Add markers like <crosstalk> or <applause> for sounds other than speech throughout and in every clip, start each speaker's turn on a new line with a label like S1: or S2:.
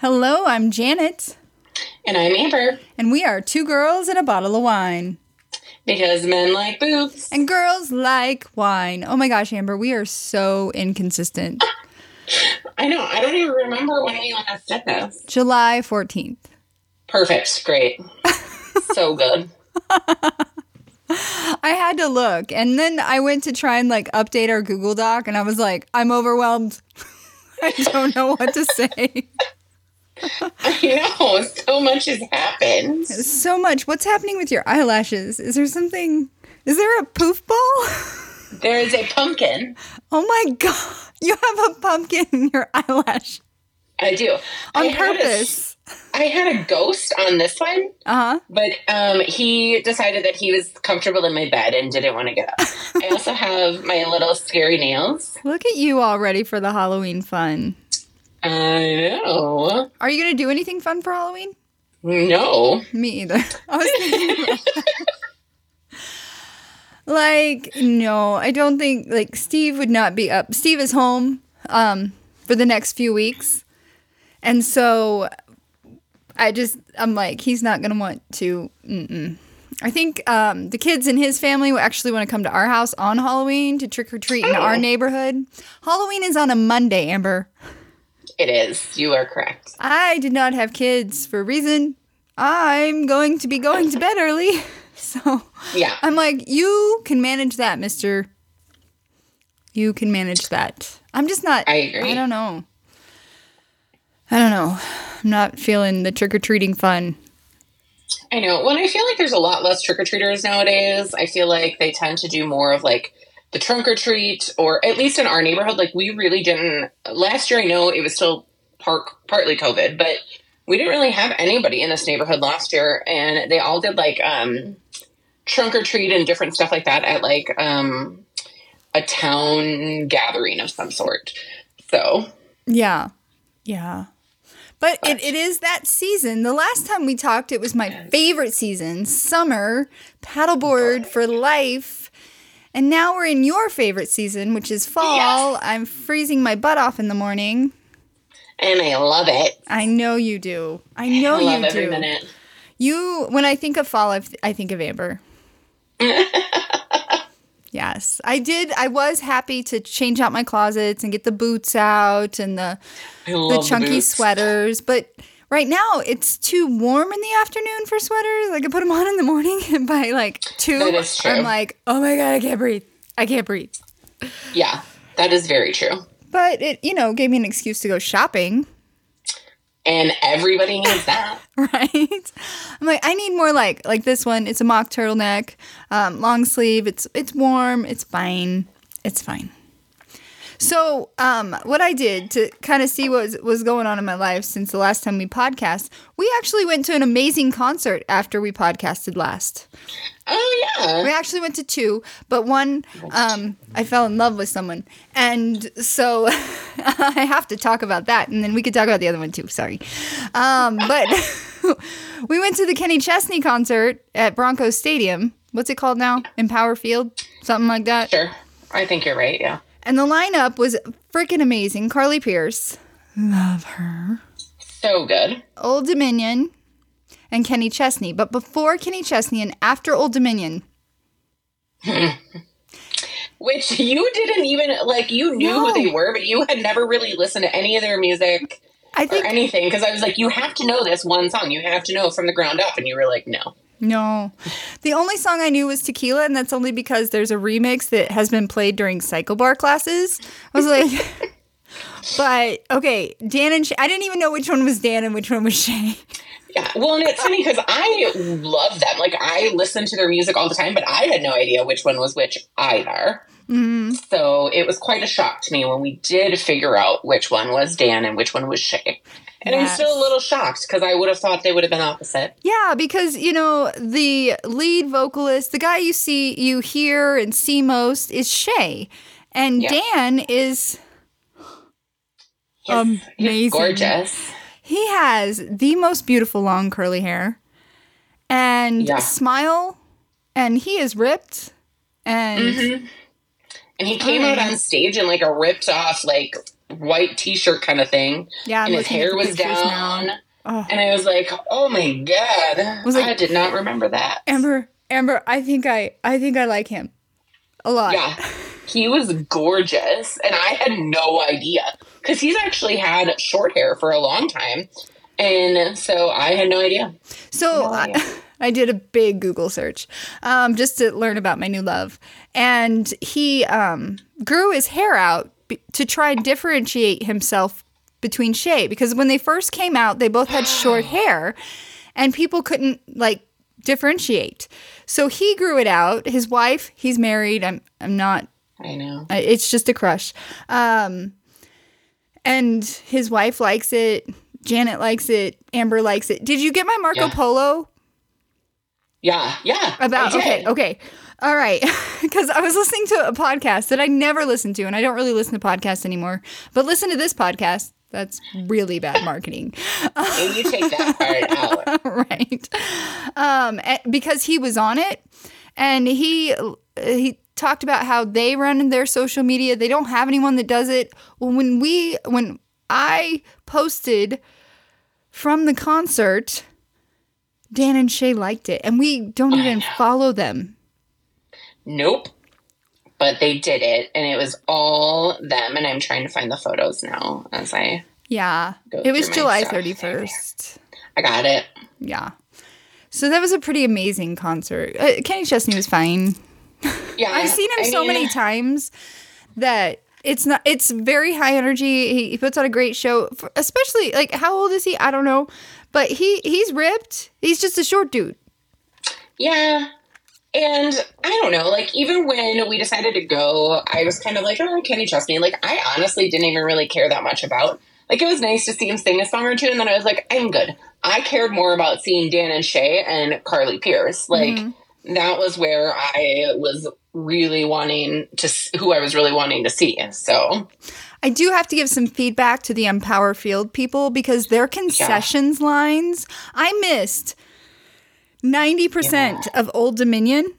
S1: Hello, I'm Janet,
S2: And I'm Amber.
S1: and we are two girls and a bottle of wine.
S2: Because men like boobs.
S1: And girls like wine. Oh my gosh, Amber, we are so inconsistent.
S2: I know. I don't even remember when we last did this.
S1: July 14th.
S2: Perfect. Great. <laughs> so good.
S1: I had to look, and then I went to try and like update our Google Doc, and I was like, I'm overwhelmed. <laughs> I don't know what to say. <laughs> <laughs>
S2: I know. So much has happened.
S1: so much. What's happening with your eyelashes? Is there something? Is there a poof ball?
S2: There is a pumpkin.
S1: Oh my god! You have a pumpkin in your eyelash
S2: I do. I
S1: on
S2: had a-
S1: purpose.
S2: I had a ghost on this one,
S1: Uh huh.
S2: but um, he decided that he was comfortable in my bed and didn't want to get up. I also <laughs> have my little scary nails.
S1: Look at you all ready for the Halloween fun.
S2: I know.
S1: Are you gonna do anything fun for Halloween?
S2: No.
S1: Me either. <laughs> I was thinking. like, no, I don't think like Steve would not be up. Steve is home um for the next few weeks. And so I just I'm like he's not going to want to mm-mm. I think um, the kids in his family will actually want to come to our house on Halloween to trick or treat in our
S2: Oh.
S1: neighborhood. Halloween is on a Monday, Amber.
S2: It is. You are correct.
S1: I did not have kids for a reason. I'm going to be going to bed early. <laughs> So
S2: Yeah.
S1: I'm like, you can manage that, mister. You can manage that. I'm just not.
S2: I agree.
S1: I don't know. I don't know. I'm not feeling the trick or treating fun.
S2: I know. When I feel like there's a lot less trick or treaters nowadays, I feel like they tend to do more of like the trunk or treat, or at least in our neighborhood, like we really didn't. Last year, I know it was still part, partly COVID, but we didn't really have anybody in this neighborhood last year, and they all did like um, trunk or treat and different stuff like that at like um, a town gathering of some sort. So
S1: Yeah. Yeah. But it, it is that season. The last time we talked, it was my favorite season summer, paddleboard for life. And now we're in your favorite season, which is fall.
S2: Yes.
S1: I'm freezing my butt off in the morning.
S2: and I love it.
S1: I know you do. I know
S2: I love
S1: you
S2: every
S1: do.
S2: minute.
S1: You, when I think of fall, I, I think of Amber. <laughs> yes, I did. I was happy to change out my closets and get the boots out and the the chunky
S2: boots.
S1: sweaters. But right now, it's too warm in the afternoon for sweaters. Like I put them on in the morning, <laughs> and by like two,
S2: That is true.
S1: I'm like, oh my god, I can't breathe. I can't breathe.
S2: Yeah, that is very true.
S1: But it, you know, gave me an excuse to go shopping.
S2: And everybody needs that. <laughs>
S1: right? I'm like, I need more like like this one. It's a mock turtleneck, um, long sleeve. It's it's warm. It's fine. It's fine. So, um, what I did to kind of see what was, was going on in my life since the last time we podcast, we actually went to an amazing concert after we podcasted last.
S2: Oh yeah.
S1: We actually went to two, but one, um, I fell in love with someone, and so <laughs> I have to talk about that, and then we could talk about the other one too. Sorry, um, but <laughs> we went to the Kenny Chesney concert at Broncos Stadium. What's it called now? Empower Field, something like that.
S2: Sure. I think you're right, yeah.
S1: And the lineup was freaking amazing. Carly Pearce, love her.
S2: So good.
S1: Old Dominion, and Kenny Chesney. But before Kenny Chesney and after Old Dominion, <laughs>
S2: Which you didn't even like you knew
S1: No.
S2: who they were, but you had never really listened to any of their music
S1: I
S2: or anything because I was like, you have to know this one song. You have to know from the ground up. And you were like, no.
S1: No. The only song I knew was Tequila, and that's only because there's a remix that has been played during CycleBar classes. I was like, <laughs> but okay, Dan and Shay. I didn't even know which one was Dan and which one was Shay.
S2: Yeah. Well, and it's funny because I love them. Like I listen to their music all the time, but I had no idea which one was which either.
S1: Mm-hmm.
S2: So it was quite a shock to me when we did figure out which one was Dan and which one was Shay. And I'm still a little shocked because I would have thought they would have been opposite.
S1: Yeah, because you know the lead vocalist, the guy you see, you hear and see most, is Shay, and
S2: Yeah.
S1: Dan is
S2: He's,
S1: Amazing.
S2: he's gorgeous.
S1: he has the most beautiful long curly hair, and
S2: Yeah.
S1: smile, and he is ripped, and mm-hmm.
S2: And he came out on stage in like a ripped off like white t-shirt kind of thing.
S1: Yeah,
S2: and his hair was down.
S1: Oh.
S2: And I was like, "Oh my god!"
S1: was like-
S2: I did not remember that.
S1: Amber, Amber, I think I, I think I like him a lot.
S2: Yeah, <laughs> he was gorgeous, and I had no idea because he's actually had short hair for a long time, and so I had no idea.
S1: So
S2: No
S1: I,
S2: idea. <laughs>
S1: I did a big Google search um, just to learn about my new love, and he um, grew his hair out to try and differentiate himself between Shay because when they first came out, they both had short hair, and people couldn't like differentiate. So he grew it out. His wife, he's married. I'm I'm not
S2: I know.
S1: It's just a crush. Um, and his wife likes it. Janet likes it. Amber likes it. Did you get my Marco
S2: Yeah.
S1: Polo
S2: Yeah, yeah.
S1: about? Okay, okay, all right. <laughs> Because I was listening to a podcast that I never listened to, and I don't really listen to podcasts anymore. But listen to this podcast. That's really bad marketing,
S2: And you take that <laughs> part out.
S1: right? Um, eh, because he was on it, and he he talked about how they run their social media. They don't have anyone that does it. Well, when we when I posted from the concert, Dan and Shay liked it, and we don't even follow them.
S2: Nope. But they did it, and it was all them. And I'm trying to find the photos now as I
S1: Yeah, it was July thirty first.
S2: I got it.
S1: Yeah. So that was a pretty amazing concert. Uh, Kenny Chesney was fine. <laughs>
S2: Yeah,
S1: I've seen him
S2: I
S1: so
S2: mean,
S1: many times that it's not. It's very high energy. He, he puts on a great show, for, especially like how old is he? I don't know, but he he's ripped. He's just a short dude.
S2: Yeah. And I don't know, like even when we decided to go, I was kind of like, oh, trust me?" Like I honestly didn't even really care that much about. Like it was nice to see him sing a song or two, and then I was like, I'm good. I cared more about seeing Dan and Shay and Carly Pearce. Like mm-hmm. that was where I was really wanting to, who I was really wanting to see. So
S1: I do have to give some feedback to the Empower Field people because their concessions lines I missed ninety percent of Old Dominion.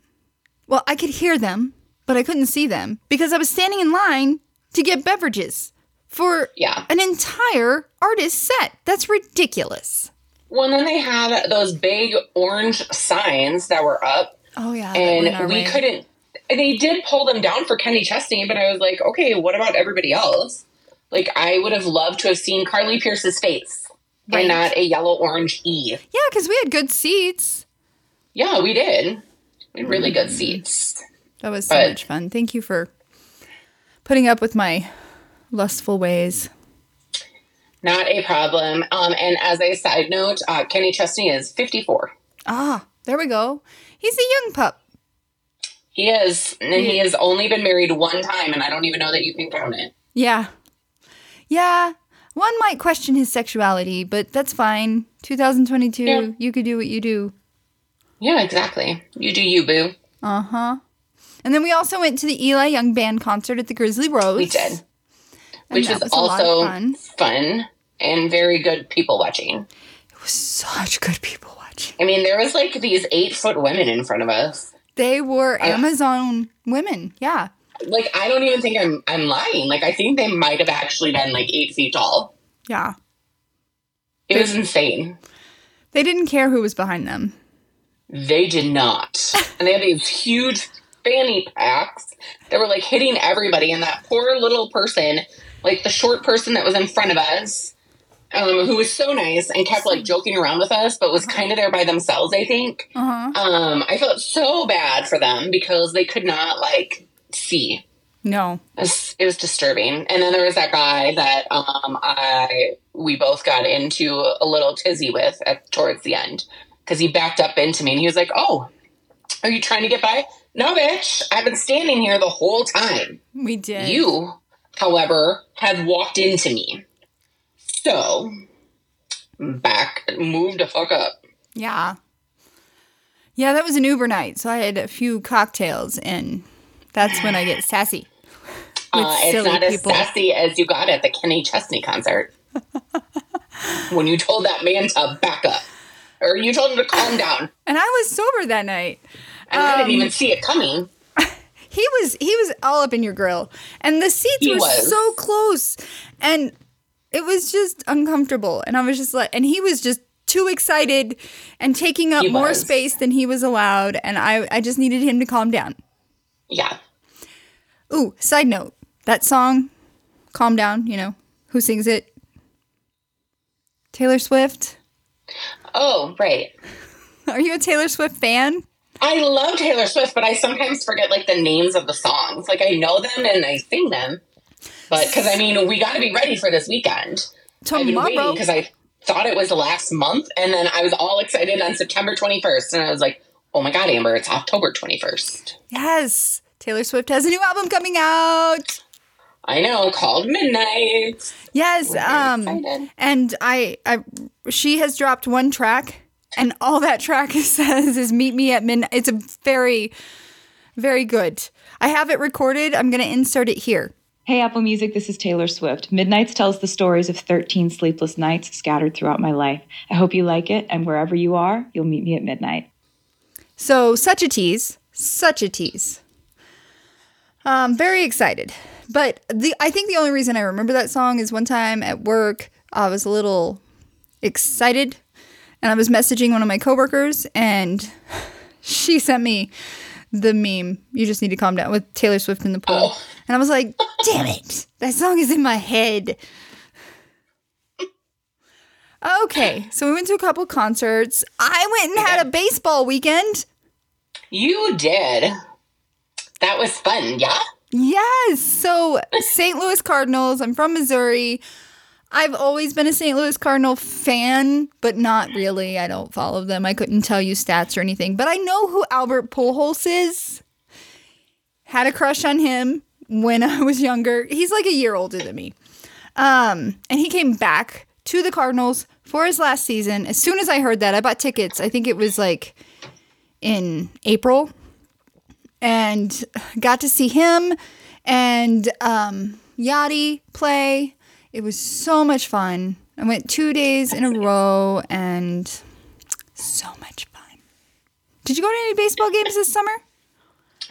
S1: Well, I could hear them, but I couldn't see them because I was standing in line to get beverages for
S2: yeah.
S1: an entire artist set. That's ridiculous.
S2: Well, and then they had those big orange signs that were up.
S1: Oh yeah, that went our
S2: and we
S1: way.
S2: couldn't they did pull them down for kenny chesney but i was like okay what about everybody else like i would have loved to have seen carly pearce's face
S1: Right.
S2: and not a yellow orange e
S1: Yeah, because we had good seats.
S2: Yeah we did we had really good
S1: Mm.
S2: seats
S1: That was so
S2: But-
S1: much fun. Thank you for putting up with my lustful ways.
S2: not a problem um, and as a side note uh, kenny chesney is 54
S1: Ah, there we go. He's a young pup.
S2: he is and he has only been married one time and i don't even know that you can count it
S1: Yeah. Yeah. One might question his sexuality, but that's fine. 2022,
S2: Yeah.
S1: you could do what you do.
S2: Yeah exactly you do you boo
S1: Uh huh. And then we also went to the Eli Young Band concert at the Grizzly Rose.
S2: we did
S1: and
S2: which
S1: was of
S2: also
S1: fun.
S2: fun and very good people watching
S1: It was such good people watching.
S2: I mean, there was like these eight foot women in front of us.
S1: They were Amazon women. Yeah.
S2: Like, I don't even think I'm I'm lying. Like, I think they might have actually been like eight feet tall.
S1: Yeah.
S2: It was insane.
S1: They didn't care who was behind them.
S2: They did not, <laughs> and they had these huge fanny packs that were like hitting everybody. And that poor little person, like the short person that was in front of us, um, who was so nice and kept like joking around with us, but was kind of there by themselves. I think.
S1: Uh huh.
S2: Um, I felt so bad for them because they could not like see.
S1: No.
S2: It was, it was disturbing. And then there was that guy that um, I we both got into a little tizzy with at towards the end because he backed up into me and he was like, "Oh, are you trying to get by?" No, bitch. I've been standing here the whole time.
S1: We did.
S2: You, however, had walked into me. So back, move the fuck up.
S1: Yeah. Yeah, that was an Uber night, so I had a few cocktails, and that's when I get sassy. <sighs>
S2: Uh, it's not as
S1: people.
S2: sassy as you got at the Kenny Chesney concert <laughs> when you told that man to back up, or you told him to calm down,
S1: And I was sober that night.
S2: and I
S1: Um,
S2: didn't even see it coming. <laughs>
S1: he was he was all up in your grill, and the seats
S2: He
S1: were
S2: was.
S1: so close, and it was just uncomfortable. And I was just like, and he was just too excited and taking up more space than he was allowed, and I I just needed him to calm down.
S2: Yeah.
S1: Ooh, side note, that song, "Calm Down," you know who sings it? Taylor Swift.
S2: Oh, right. <laughs>
S1: Are you a Taylor Swift fan?
S2: I love Taylor Swift, but I sometimes forget like the names of the songs. Like I know them and I sing them, but because I mean we got to be ready for this weekend.
S1: Tomorrow.
S2: because I thought it was the last month, and then I was all excited on September twenty first, and I was like, "Oh my god, Amber, it's October twenty first.
S1: Yes, Taylor Swift has a new album coming out.
S2: I know, called Midnight.
S1: Yes, um,
S2: excited.
S1: and I, I, she has dropped one track, and all that track <laughs> says is "Meet me at midnight." It's a very, very good. I have it recorded. I'm gonna insert it here.
S3: Hey, Apple Music, this is Taylor Swift. Midnights tells the stories of 13 sleepless nights scattered throughout my life. I hope you like it, and wherever you are, you'll meet me at midnight.
S1: So such a tease, such a tease. Um, very excited, but the I think the only reason I remember that song is one time at work I was a little excited, and I was messaging one of my coworkers, and <laughs> she sent me the meme. You just need to calm down with Taylor Swift in the pool,
S2: Oh.
S1: and I was like, "Damn it, that song is in my head." Okay, so we went to a couple concerts. I went and had a baseball weekend.
S2: You did. That was fun, yeah.
S1: Yes. So St. Louis Cardinals. I'm from Missouri. I've always been a St. Louis Cardinal fan, but not really. I don't follow them. I couldn't tell you stats or anything, but I know who Albert Pujols is. Had a crush on him when <laughs> I was younger. He's like a year older than me. Um, and he came back to the Cardinals for his last season. As soon as I heard that, I bought tickets. I think it was like in April and got to see him and um, Yadi play. It was so much fun. I went two days in a row and so much fun. Did you go to any baseball games this summer?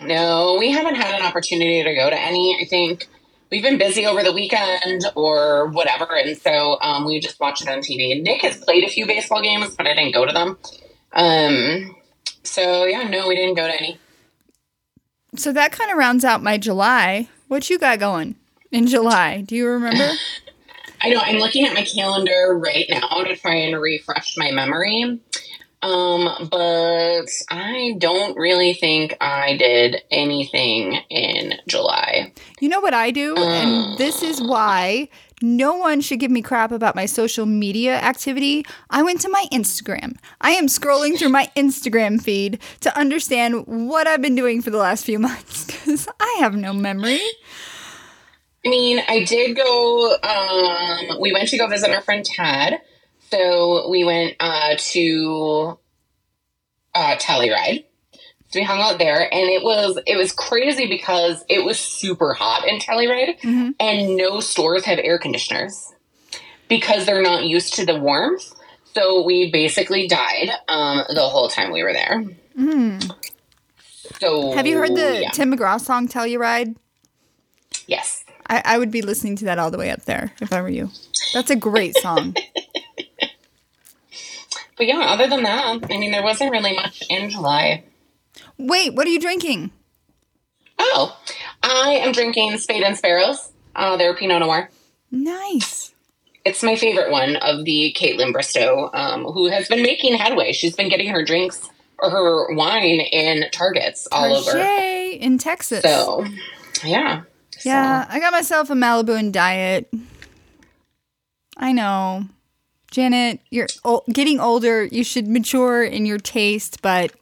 S2: No, we haven't had an opportunity to go to any. I think we've been busy over the weekend or whatever, and so um, we just watched it on TV. Nick has played a few baseball games, but I didn't go to them. Um, so yeah, no, we didn't go to any.
S1: So that kind of rounds out my July. What you got going in July? Do you remember? <laughs>
S2: I know I'm looking at my calendar right now to try and refresh my memory. Um, but I don't really think I did anything in July.
S1: You know what I do? And this is why no one should give me crap about my social media activity. I went to my Instagram. I am scrolling through my Instagram feed to understand what I've been doing for the last few <laughs> months because I have no memory.
S2: I mean, I did go. Um, we went to go visit our friend Tad. So we went uh, to uh, Telluride. So we hung out there, and it was it was crazy because it was super hot in Telluride, and no stores have air conditioners because they're not used to the warmth. So we basically died um, the whole time we were there. So
S1: Have you heard the
S2: yeah.
S1: Tim McGraw song Telluride?
S2: yes.
S1: I, I would be listening to that all the way up there if I were you. That's a great song. <laughs>
S2: But yeah, other than that, I mean, there wasn't really much in July.
S1: Wait, what are you drinking?
S2: Oh, I am drinking Spade and Sparrows. Uh, their Pinot Noir.
S1: Nice.
S2: It's my favorite one of the Kaitlyn Bristowe, um, who has been making headway. She's been getting her drinks or her wine in Targets all over.
S1: Target in Texas.
S2: So, yeah.
S1: Yeah, I got myself a Malibu and diet. I know. Janet, you're ol- getting older. You should mature in your taste, but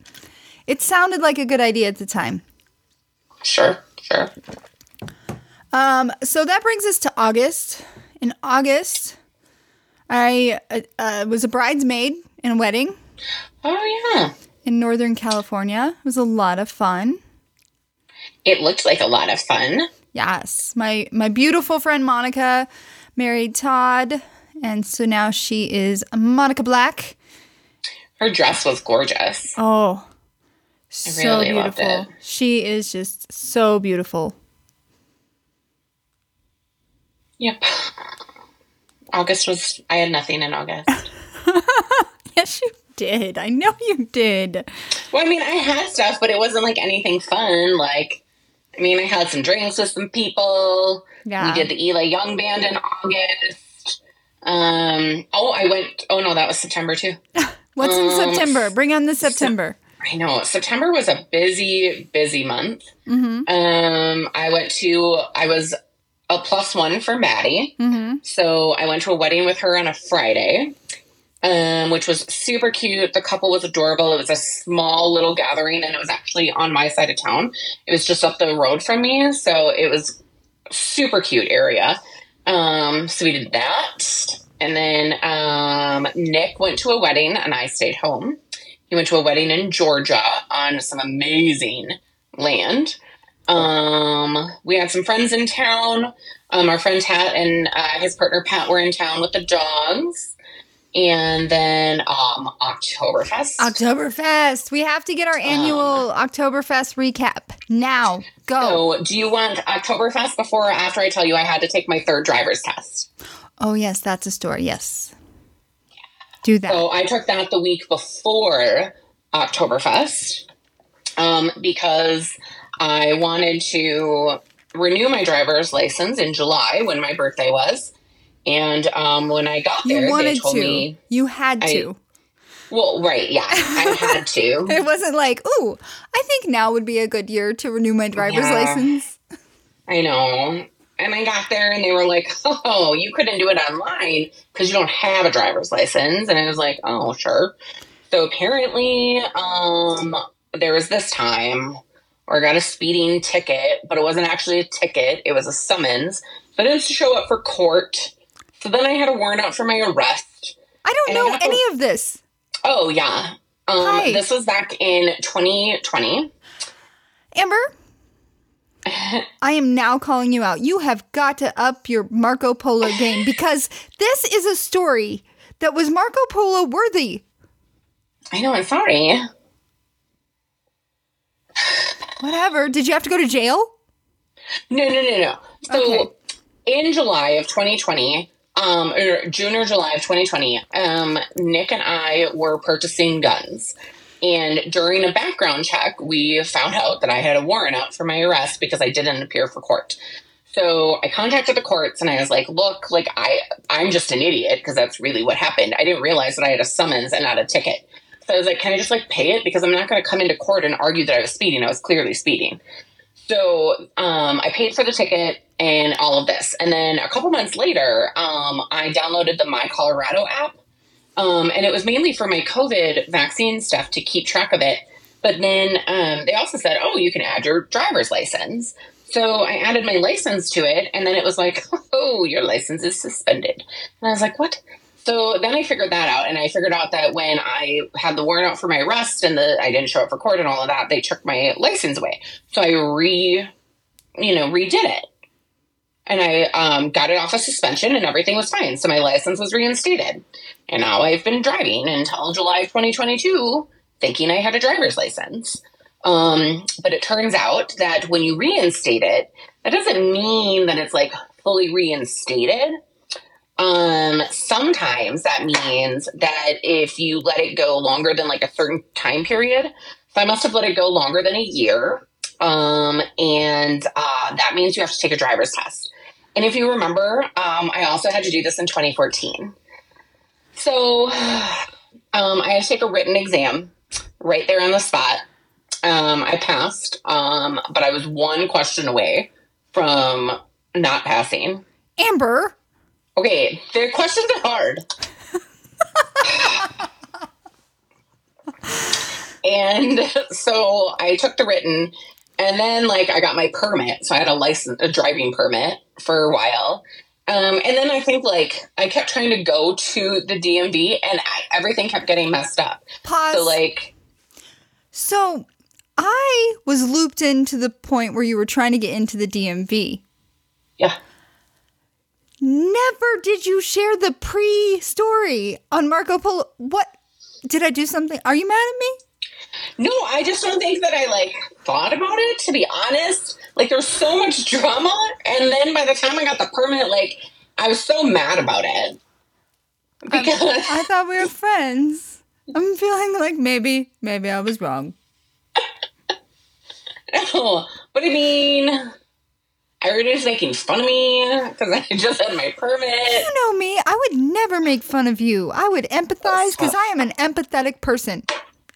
S1: it sounded like a good idea at the time.
S2: Sure, sure.
S1: Um, so that brings us to August. In August, I uh, uh, was a bridesmaid in a wedding
S2: Oh, yeah.
S1: in Northern California. It was a lot of fun.
S2: It looked like a lot of fun.
S1: Yes, my my beautiful friend Monica married Todd, and so now she is Monica Black.
S2: Her dress was gorgeous.
S1: Oh, So
S2: really
S1: beautiful. She is just so beautiful.
S2: Yep. August was I had nothing in August. <laughs>
S1: Yes, you did. I know you did.
S2: well, I mean, I had stuff, but it wasn't like anything fun. Like, I mean, I had some drinks with some people.
S1: Yeah.
S2: We did the Eli Young band in August. Um. Oh, I went. Oh no, that was September too. <laughs>
S1: What's in
S2: Um,
S1: September? Bring on the September.
S2: I know September was a busy, busy month.
S1: Mm-hmm.
S2: Um, I went to. I was a plus one for Maddie,
S1: Mm-hmm.
S2: so I went to a wedding with her on a Friday, um, which was super cute. The couple was adorable. It was a small little gathering, and it was actually on my side of town. It was just up the road from me, so it was super cute area. Um, so we did that, and then um, Nick went to a wedding, and I stayed home. He went to a wedding in Georgia on some amazing land. Um, we had some friends in town. Um, our friend Tat and uh, his partner Pat were in town with the dogs. And then um, Oktoberfest.
S1: Oktoberfest. We have to get our annual Oktoberfest recap now. Go.
S2: so, do you want Oktoberfest before or after I tell you I had to take my third driver's test?
S1: Oh, yes, that's a story. Yes. Do that.
S2: So I took that the week before Oktoberfest um, because I wanted to renew my driver's license in July when my birthday was. And um, when I got there,
S1: you
S2: they
S1: wanted
S2: told
S1: to.
S2: me,
S1: you had
S2: I-
S1: to.
S2: well, right, yeah, I had to. <laughs>
S1: It wasn't like, ooh, I think now would be a good year to renew my driver's
S2: Yeah.
S1: license.
S2: I know. And I got there and they were like, <laughs> oh, you couldn't do it online because you don't have a driver's license. And I was like, oh, sure. So apparently, um, there was this time where I got a speeding ticket, but it wasn't actually a ticket, it was a summons. So I didn't show up for court. So then I had a warrant out for my arrest.
S1: I don't
S2: I
S1: know
S2: got
S1: any of this.
S2: Oh, yeah. Um,
S1: Hi.
S2: This was back in 2020.
S1: Amber, I am now calling you out. You have got to up your Marco Polo game <laughs> because this is a story that was Marco Polo worthy.
S2: I know, I'm sorry.
S1: Whatever. Did you have to go to jail?
S2: No, no, no, no. So
S1: Okay.
S2: in July of 2020, um, or June or July of 2020, um, Nick and I were purchasing guns. And during a background check, we found out that I had a warrant out for my arrest because I didn't appear for court. So I contacted the courts and I was like, "Look, like I, I'm just an idiot because that's really what happened. I didn't realize that I had a summons and not a ticket. So I was like, can I just like pay it because I'm not going to come into court and argue that I was speeding. I was clearly speeding. So um, I paid for the ticket and all of this. And then a couple months later, um, I downloaded the My Colorado app. Um, and it was mainly for my COVID vaccine stuff to keep track of it. But then um, they also said, oh, you can add your driver's license. So I added my license to it. And then it was like, <laughs> oh, your license is suspended. And I was like, what? So then I figured that out, and I figured out that when I had the warrant out for my arrest and the I didn't show up for court and all of that, they took my license away. So I re, you know, redid it, and I um, got it off of suspension, and everything was fine. So my license was reinstated, and now I've been driving until July of 2022, thinking I had a driver's license. Um, but it turns out that when you reinstate it, that doesn't mean that it's like fully reinstated. Um, sometimes that means that if you let it go longer than like a certain time period, so I must have let it go longer than a year. Um, and uh, that means you have to take a driver's test. And if you remember, um, I also had to do this in 2014. So um, I had to take a written exam right there on the spot. Um, I passed, um, but I was one question away from not passing.
S1: Amber,
S2: Okay, the questions are hard. and so I took the written, and then like I got my permit, so I had a license, a driving permit for a while. Um, and then I think like I kept trying to go to the DMV, and I, everything kept getting messed up.
S1: pause.
S2: So like,
S1: So I was looped into the point where you were trying to get into the DMV.
S2: yeah,
S1: Never did you share the pre story on Marco Polo. What? Did I do something? Are you mad at me?
S2: No, I just don't think that I like thought about it. To be honest, like there's so much drama, and then by the time I got the permit, like I was so mad about it um, because
S1: I thought we were friends. I'm feeling like maybe, maybe I was wrong.
S2: no, but I mean, everybody's making fun of me because I <laughs> just had my permit.
S1: You know me. I would never make fun of you. I would empathize because I am an empathetic person.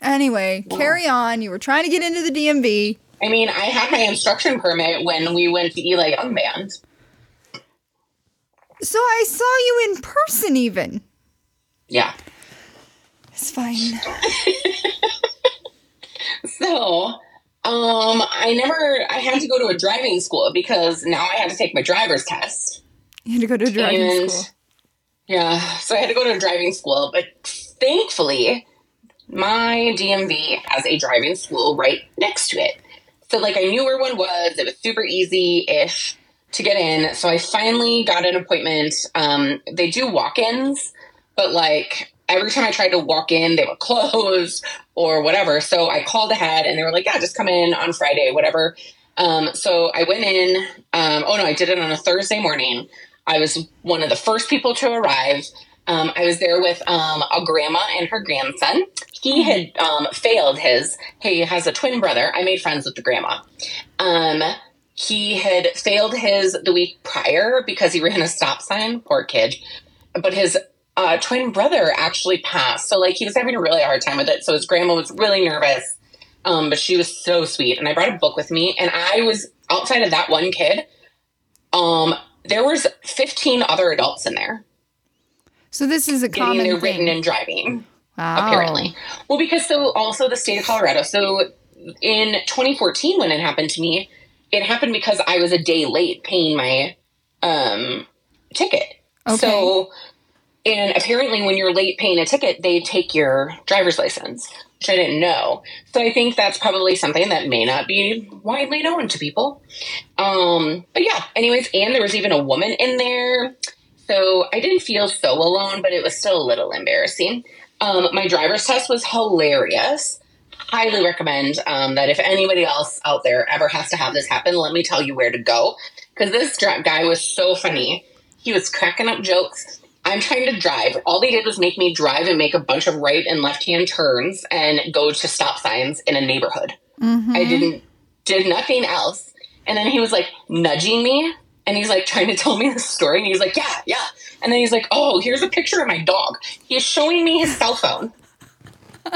S1: Anyway, carry on. You were trying to get into the DMV.
S2: I mean, I had my instruction permit when we went to Eli Young Band.
S1: So I saw you in person, even.
S2: Yeah.
S1: It's fine. <laughs>
S2: So, um, I never, I had to go to a driving school because now I had to take my driver's test.
S1: You had to go to driving
S2: And-
S1: school.
S2: Yeah, so I had to go to a driving school, but thankfully, my DMV has a driving school right next to it. So, like, I knew where one was. It was super easy ish to get in. So, I finally got an appointment. Um, they do walk ins, but like, every time I tried to walk in, they were <laughs> closed or whatever. So, I called ahead and they were like, yeah, just come in on Friday, whatever. Um, so, I went in. Um, oh, no, I did it on a Thursday morning. I was one of the first people to arrive. Um, I was there with um, a grandma and her grandson. He had um, failed his, he has a twin brother. I made friends with the grandma. Um, he had failed his the week prior because he ran a stop sign. Poor kid. But his uh, twin brother actually passed. So, like, he was having a really hard time with it. So, his grandma was really nervous. Um, but she was so sweet. And I brought a book with me. And I was outside of that one kid. Um, there was 15 other adults in there
S1: So this is a
S2: getting
S1: common
S2: their
S1: thing.
S2: written and driving
S1: wow.
S2: apparently well because so also the state of colorado so in 2014 when it happened to me it happened because i was a day late paying my um ticket
S1: Okay.
S2: so and apparently when you're late paying a ticket they take your driver's license which i didn't know so i think that's probably something that may not be widely known to people um but yeah anyways and there was even a woman in there so I didn't feel so alone, but it was still a little embarrassing. Um, my driver's test was hilarious. Highly recommend um, that if anybody else out there ever has to have this happen, let me tell you where to go. Because this guy was so funny. He was cracking up jokes. I'm trying to drive. All they did was make me drive and make a bunch of right and left hand turns and go to stop signs in a neighborhood.
S1: Mhm.
S2: I didn't did nothing else. And then he was like nudging me and he's like trying to tell me the story and he's like, Yeah, yeah. And then he's like, Oh, here's a picture of my dog. He's showing me his cell phone. <laughs>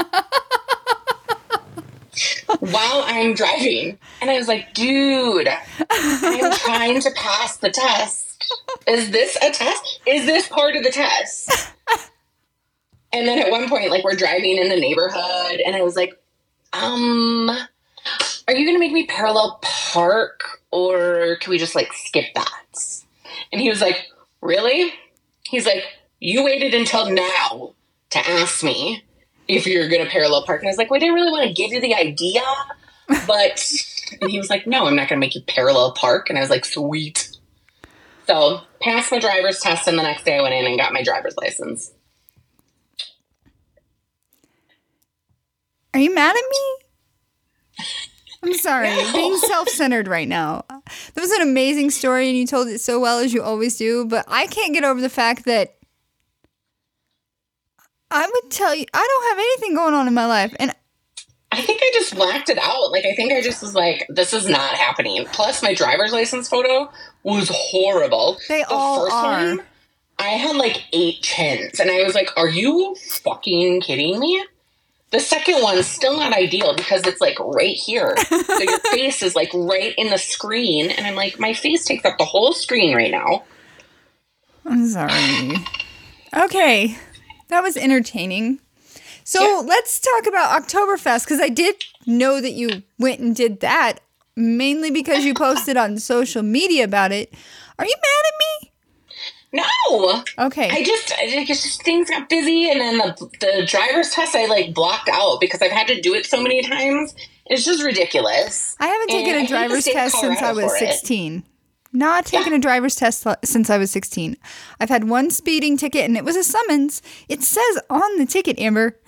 S2: While I'm driving. And I was like, dude, I'm <laughs> trying to pass the test. Is this a test? Is this part of the test? And then at one point, like we're driving in the neighborhood, and I was like, um, are you gonna make me parallel park or can we just like skip that? And he was like, Really? He's like, You waited until now to ask me if you're gonna parallel park. And I was like, Well, didn't really want to give you the idea, but <laughs> and he was like, No, I'm not gonna make you parallel park. And I was like, Sweet. So passed my driver's test, and the next day I went in and got my driver's license.
S1: Are you mad at me? I'm sorry. Being self centered right now. That was an amazing story, and you told it so well as you always do. But I can't get over the fact that I would tell you I don't have anything going on in my life, and
S2: I think I just blacked it out. Like I think I just was like, this is not happening. Plus my driver's license photo was horrible.
S1: They all are.
S2: I had like eight chins, and I was like, "Are you fucking kidding me?" The second one's still not ideal because it's like right here, so your <laughs> face is like right in the screen, and I'm like, my face takes up the whole screen right now.
S1: I'm sorry. Okay, that was entertaining. So
S2: Yeah.
S1: let's talk about Oktoberfest because I did know that you went and did that mainly because you <laughs> posted on social media about it. Are you mad at me?
S2: No,
S1: Okay.
S2: I just, I just things got busy, and then the the driver's test I like blocked out because I've had to do it so many times. It's just ridiculous.
S1: I haven't taken
S2: I
S1: a driver's test since I was
S2: for it.
S1: 16. Not taken a driver's test since I was 16. I've had one speeding ticket and it was a summons. It says on the ticket, Amber.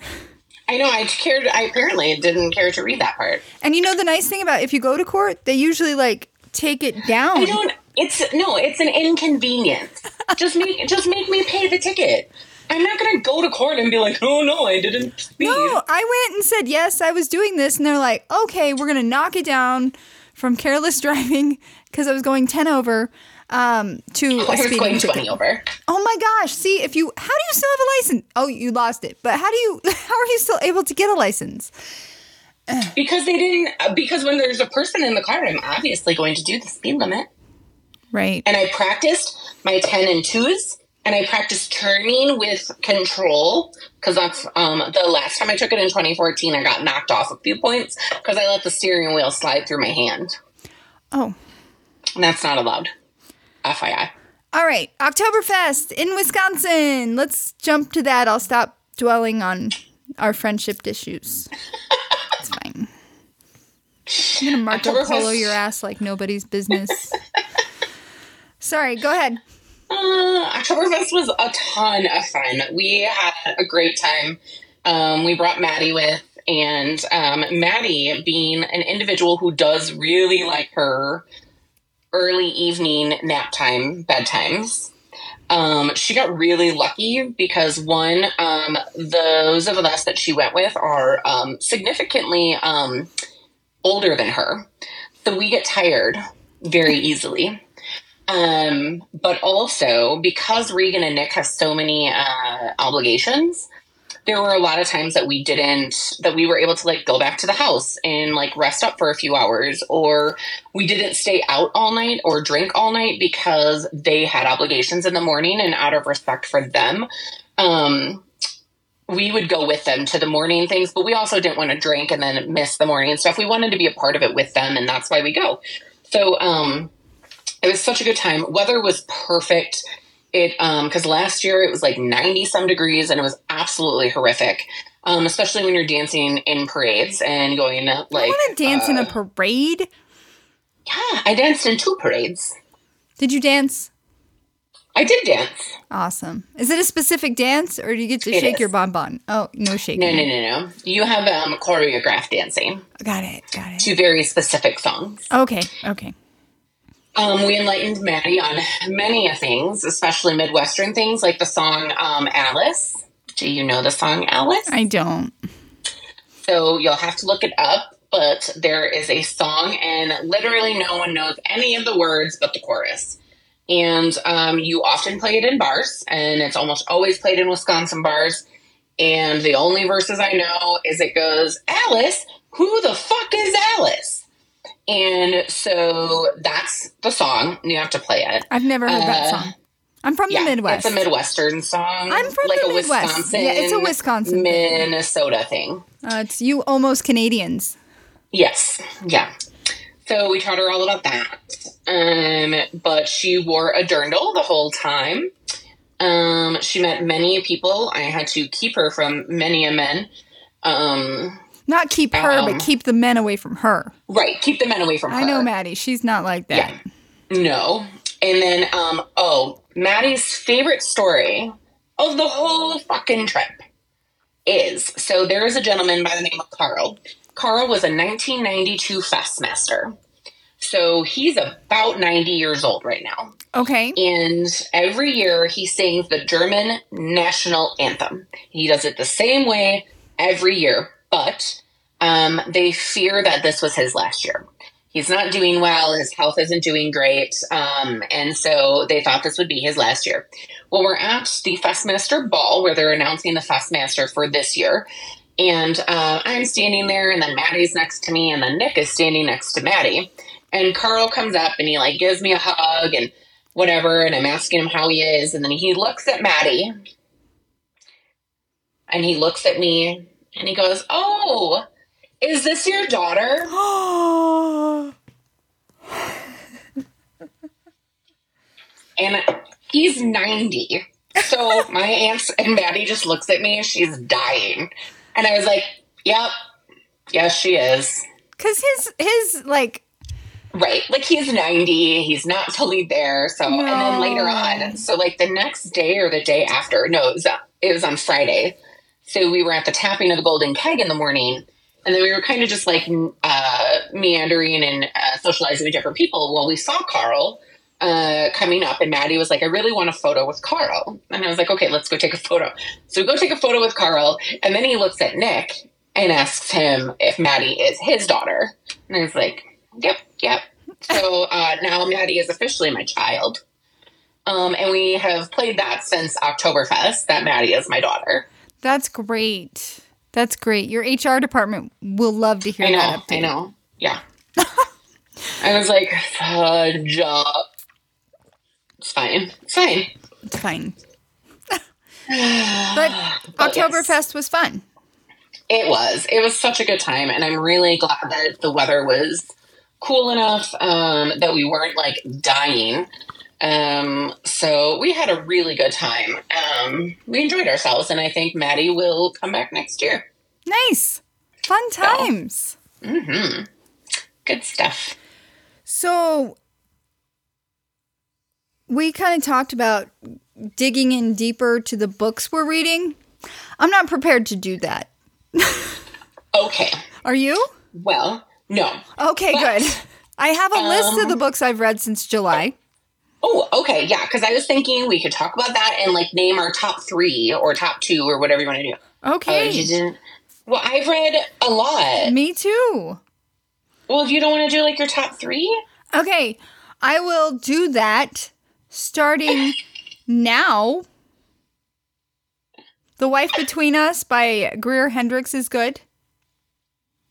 S2: I know. I cared. I apparently didn't care to read that part.
S1: And you know the nice thing about if you go to court, they usually like take it down.
S2: I don't. It's no. It's an inconvenience. just make just make me pay the ticket. I'm not gonna go to court and be like, oh no, I didn't speed.
S1: No, I went and said yes, I was doing this, and they're like, okay, we're gonna knock it down from careless <laughs> driving because I was going ten over um, to <laughs> a
S2: I was
S1: speeding
S2: going
S1: ticket.
S2: twenty over.
S1: Oh my gosh! See, if you how do you still have a license? Oh, you lost it. But how do you <laughs> how are you still able to get a license?
S2: Because they didn't. uh, Because when there's a person in the car, I'm obviously going to do the speed limit.
S1: Right.
S2: And I practiced my ten and twos, and I practiced turning with control because that's um, the last time I took it in 2014. I got knocked off a few points because I let the steering wheel slide through my hand,
S1: Oh,
S2: and that's not allowed. FYI.
S1: all right. Oktoberfest in Wisconsin. Let's jump to that. I'll stop dwelling on our friendship issues. it's fine. I'm gonna Marco
S2: Oktoberfest-
S1: Polo your ass like nobody's business. <laughs> Sorry. Go ahead.
S2: Uh, Oktoberfest was a ton of fun. We had a great time. Um, we brought Maddie with, and um, Maddie, being an individual who does really like her early evening nap time bedtimes, um, she got really lucky because one, um, those of us that she went with are um, significantly um, older than her, so we get tired very easily. Um, but also because Regan and Nick have so many uh, obligations, there were a lot of times that we didn't that we were able to like go back to the house and like rest up for a few hours, or we didn't stay out all night or drink all night because they had obligations in the morning, and out of respect for them, um, we would go with them to the morning things. But we also didn't want to drink and then miss the morning stuff. We wanted to be a part of it with them, and that's why we go. So, um, it was such a good time. Weather was perfect. It um because last year it was like 90 some degrees and it was absolutely horrific. Um, especially when you're dancing in parades and going uh, like
S1: I want to dance in
S2: uh,
S1: a parade.
S2: Yeah, I danced in two parades.
S1: Did you dance?
S2: I did dance.
S1: Awesome. Is it a specific dance or do you get to
S2: It
S1: shake
S2: is.
S1: your bonbon? Oh, no shaking.
S2: No, no, no, no. You have um choreographed dancing
S1: Got it. Got it.
S2: Two very specific songs.
S1: Okay. Okay.
S2: Um, we enlightened Maddie on many a things, especially Midwestern things like the song um, Alice. Do you know the song Alice?
S1: I don't.
S2: So you'll have to look it up, but there is a song, and literally no one knows any of the words but the chorus. And um, you often play it in bars, and it's almost always played in Wisconsin bars. And the only verses I know is it goes, Alice, who the fuck is Alice? And so that's the song. You have to play it.
S1: I've never heard that
S2: Uh,
S1: song. I'm from
S2: Yeah,
S1: the Midwest.
S2: It's a Midwestern song.
S1: I'm from
S2: like
S1: the
S2: a
S1: Midwest.
S2: Wisconsin,
S1: Yeah, it's a Wisconsin thing.
S2: Minnesota thing.
S1: Uh, it's you almost Canadians.
S2: Yes. Yeah. So we taught her all about that. Um, but she wore a dirndl the whole time. Um, she met many people. I had to keep her from many a men. Um,
S1: Not keep her,
S2: Um,
S1: but keep the men away from her.
S2: right. Keep the men away from her.
S1: I know Maddie. She's not like that.
S2: Yeah. No. And then, um, oh, Maddie's favorite story of the whole fucking trip is so there is a gentleman by the name of Carl. Carl was a 1992 Festmaster. So he's about 90 years old right now.
S1: Okay.
S2: And every year he sings the German national anthem. He does it the same way every year, but um, they fear that this was his last year. He's not doing well. His health isn't doing great. Um, and so they thought this would be his last year. Well, we're at the Festmaster Ball where they're announcing the Festmaster for this year. And uh, I'm standing there, and then Maddie's next to me, and then Nick is standing next to Maddie. And Carl comes up and he like gives me a hug and whatever, and I'm asking him how he is, and then he looks at Maddie and he looks at me and he goes, Oh, is this your daughter? <gasps> And he's 90. So my aunt and Maddie just looks at me and she's dying. And I was like, Yep, yes, she is.
S1: Because his his like
S2: Right. Like he's 90, he's not fully there. So, and then later on, so like the next day or the day after, no, it was, it was on Friday. So we were at the tapping of the Golden Keg in the morning, and then we were kind of just like uh, meandering and uh, socializing with different people. Well, we saw Carl uh, coming up, and Maddie was like, "I really want a photo with Carl," and I was like, "Okay, let's go take a photo." So we go take a photo with Carl, and then he looks at Nick and asks him if Maddie is his daughter, and I was like, "Yep, yep." So uh, now Maddie is officially my child. Um, and we have played that since Oktoberfest, that Maddie is my daughter.
S1: That's great. That's great. Your HR department will love to hear
S2: I know,
S1: that update.
S2: I know. Yeah. <laughs> I was like, fudge up. It's fine. It's fine.
S1: It's fine. <sighs> but
S2: But yes.
S1: Oktoberfest was fun.
S2: It was. It was such a good time, and I'm really glad that the weather was cool enough um, that we weren't like dying. Um, so we had a really good time. Um, we enjoyed ourselves, and I think Maddie will come back next year.
S1: Nice. Fun times.
S2: hmm Good stuff.
S1: So we kind of talked about digging in deeper to the books we're reading. I'm not prepared to do that. <laughs>
S2: Okay.
S1: Are you?
S2: Well, no.
S1: Okay,
S2: But,
S1: good. I have a list of
S2: um,
S1: the books I've read since July.
S2: Oh, okay. Yeah. Because I was thinking we could talk about that and like name our top three or top two or whatever you want to do.
S1: Okay.
S2: Oh, you didn't. Well, I've read a lot.
S1: Me too.
S2: Well, if you don't want to do like your top three,
S1: Okay, I will do that starting <laughs> now. The Wife Between Us by Greer Hendricks is good.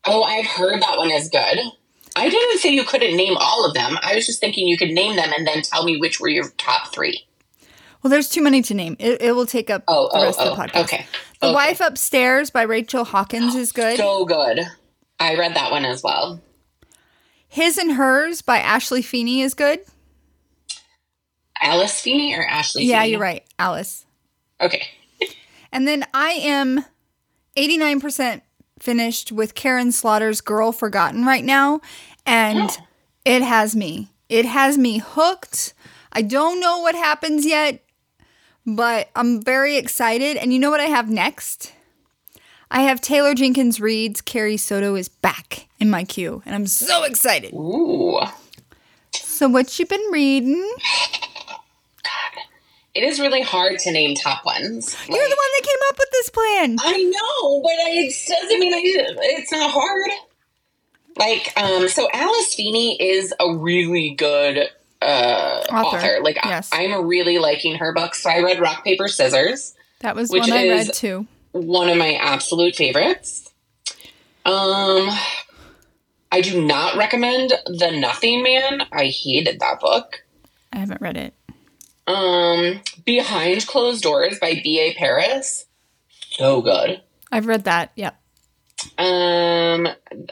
S2: oh, I've heard that one is good. I didn't say you couldn't name all of them. I was just thinking you could name them and then tell me which were your top three.
S1: Well, there's too many to name. It, it will take up
S2: Oh,
S1: the
S2: oh,
S1: rest
S2: oh.
S1: of the oh, podcast.
S2: Okay.
S1: The
S2: Okay.
S1: Wife Upstairs by Rachel Hawkins is good.
S2: So good. I read that one as well.
S1: His and Hers by Ashley Feeney is good.
S2: Alice Feeney or Ashley?
S1: Yeah,
S2: Feeney?
S1: you're right, Alice.
S2: Okay.
S1: And then I am 89% finished with Karin Slaughter's Girl Forgotten right now. And it has me. It has me hooked. I don't know what happens yet, but I'm very excited. And you know what I have next? I have Taylor Jenkins Reid's Carrie Soto is back in my queue. And I'm so excited.
S2: Ooh.
S1: So, what you been reading?
S2: It is really hard to name top ones.
S1: You're the one that came up with this plan.
S2: I know, but I, it doesn't mean I, it's not hard. Like, um, so Alice Feeney is a really good uh,
S1: Author,
S2: author. Like,
S1: yes.
S2: I, I'm really liking her books. So I read Rock Paper Scissors,
S1: That was
S2: Which
S1: one I read too.
S2: one of my absolute favorites. Um, I do not recommend The Nothing Man. I hated that book.
S1: I haven't read it.
S2: Um, Behind Closed Doors by B.A. Paris. So good.
S1: I've read that. Yep.
S2: Um,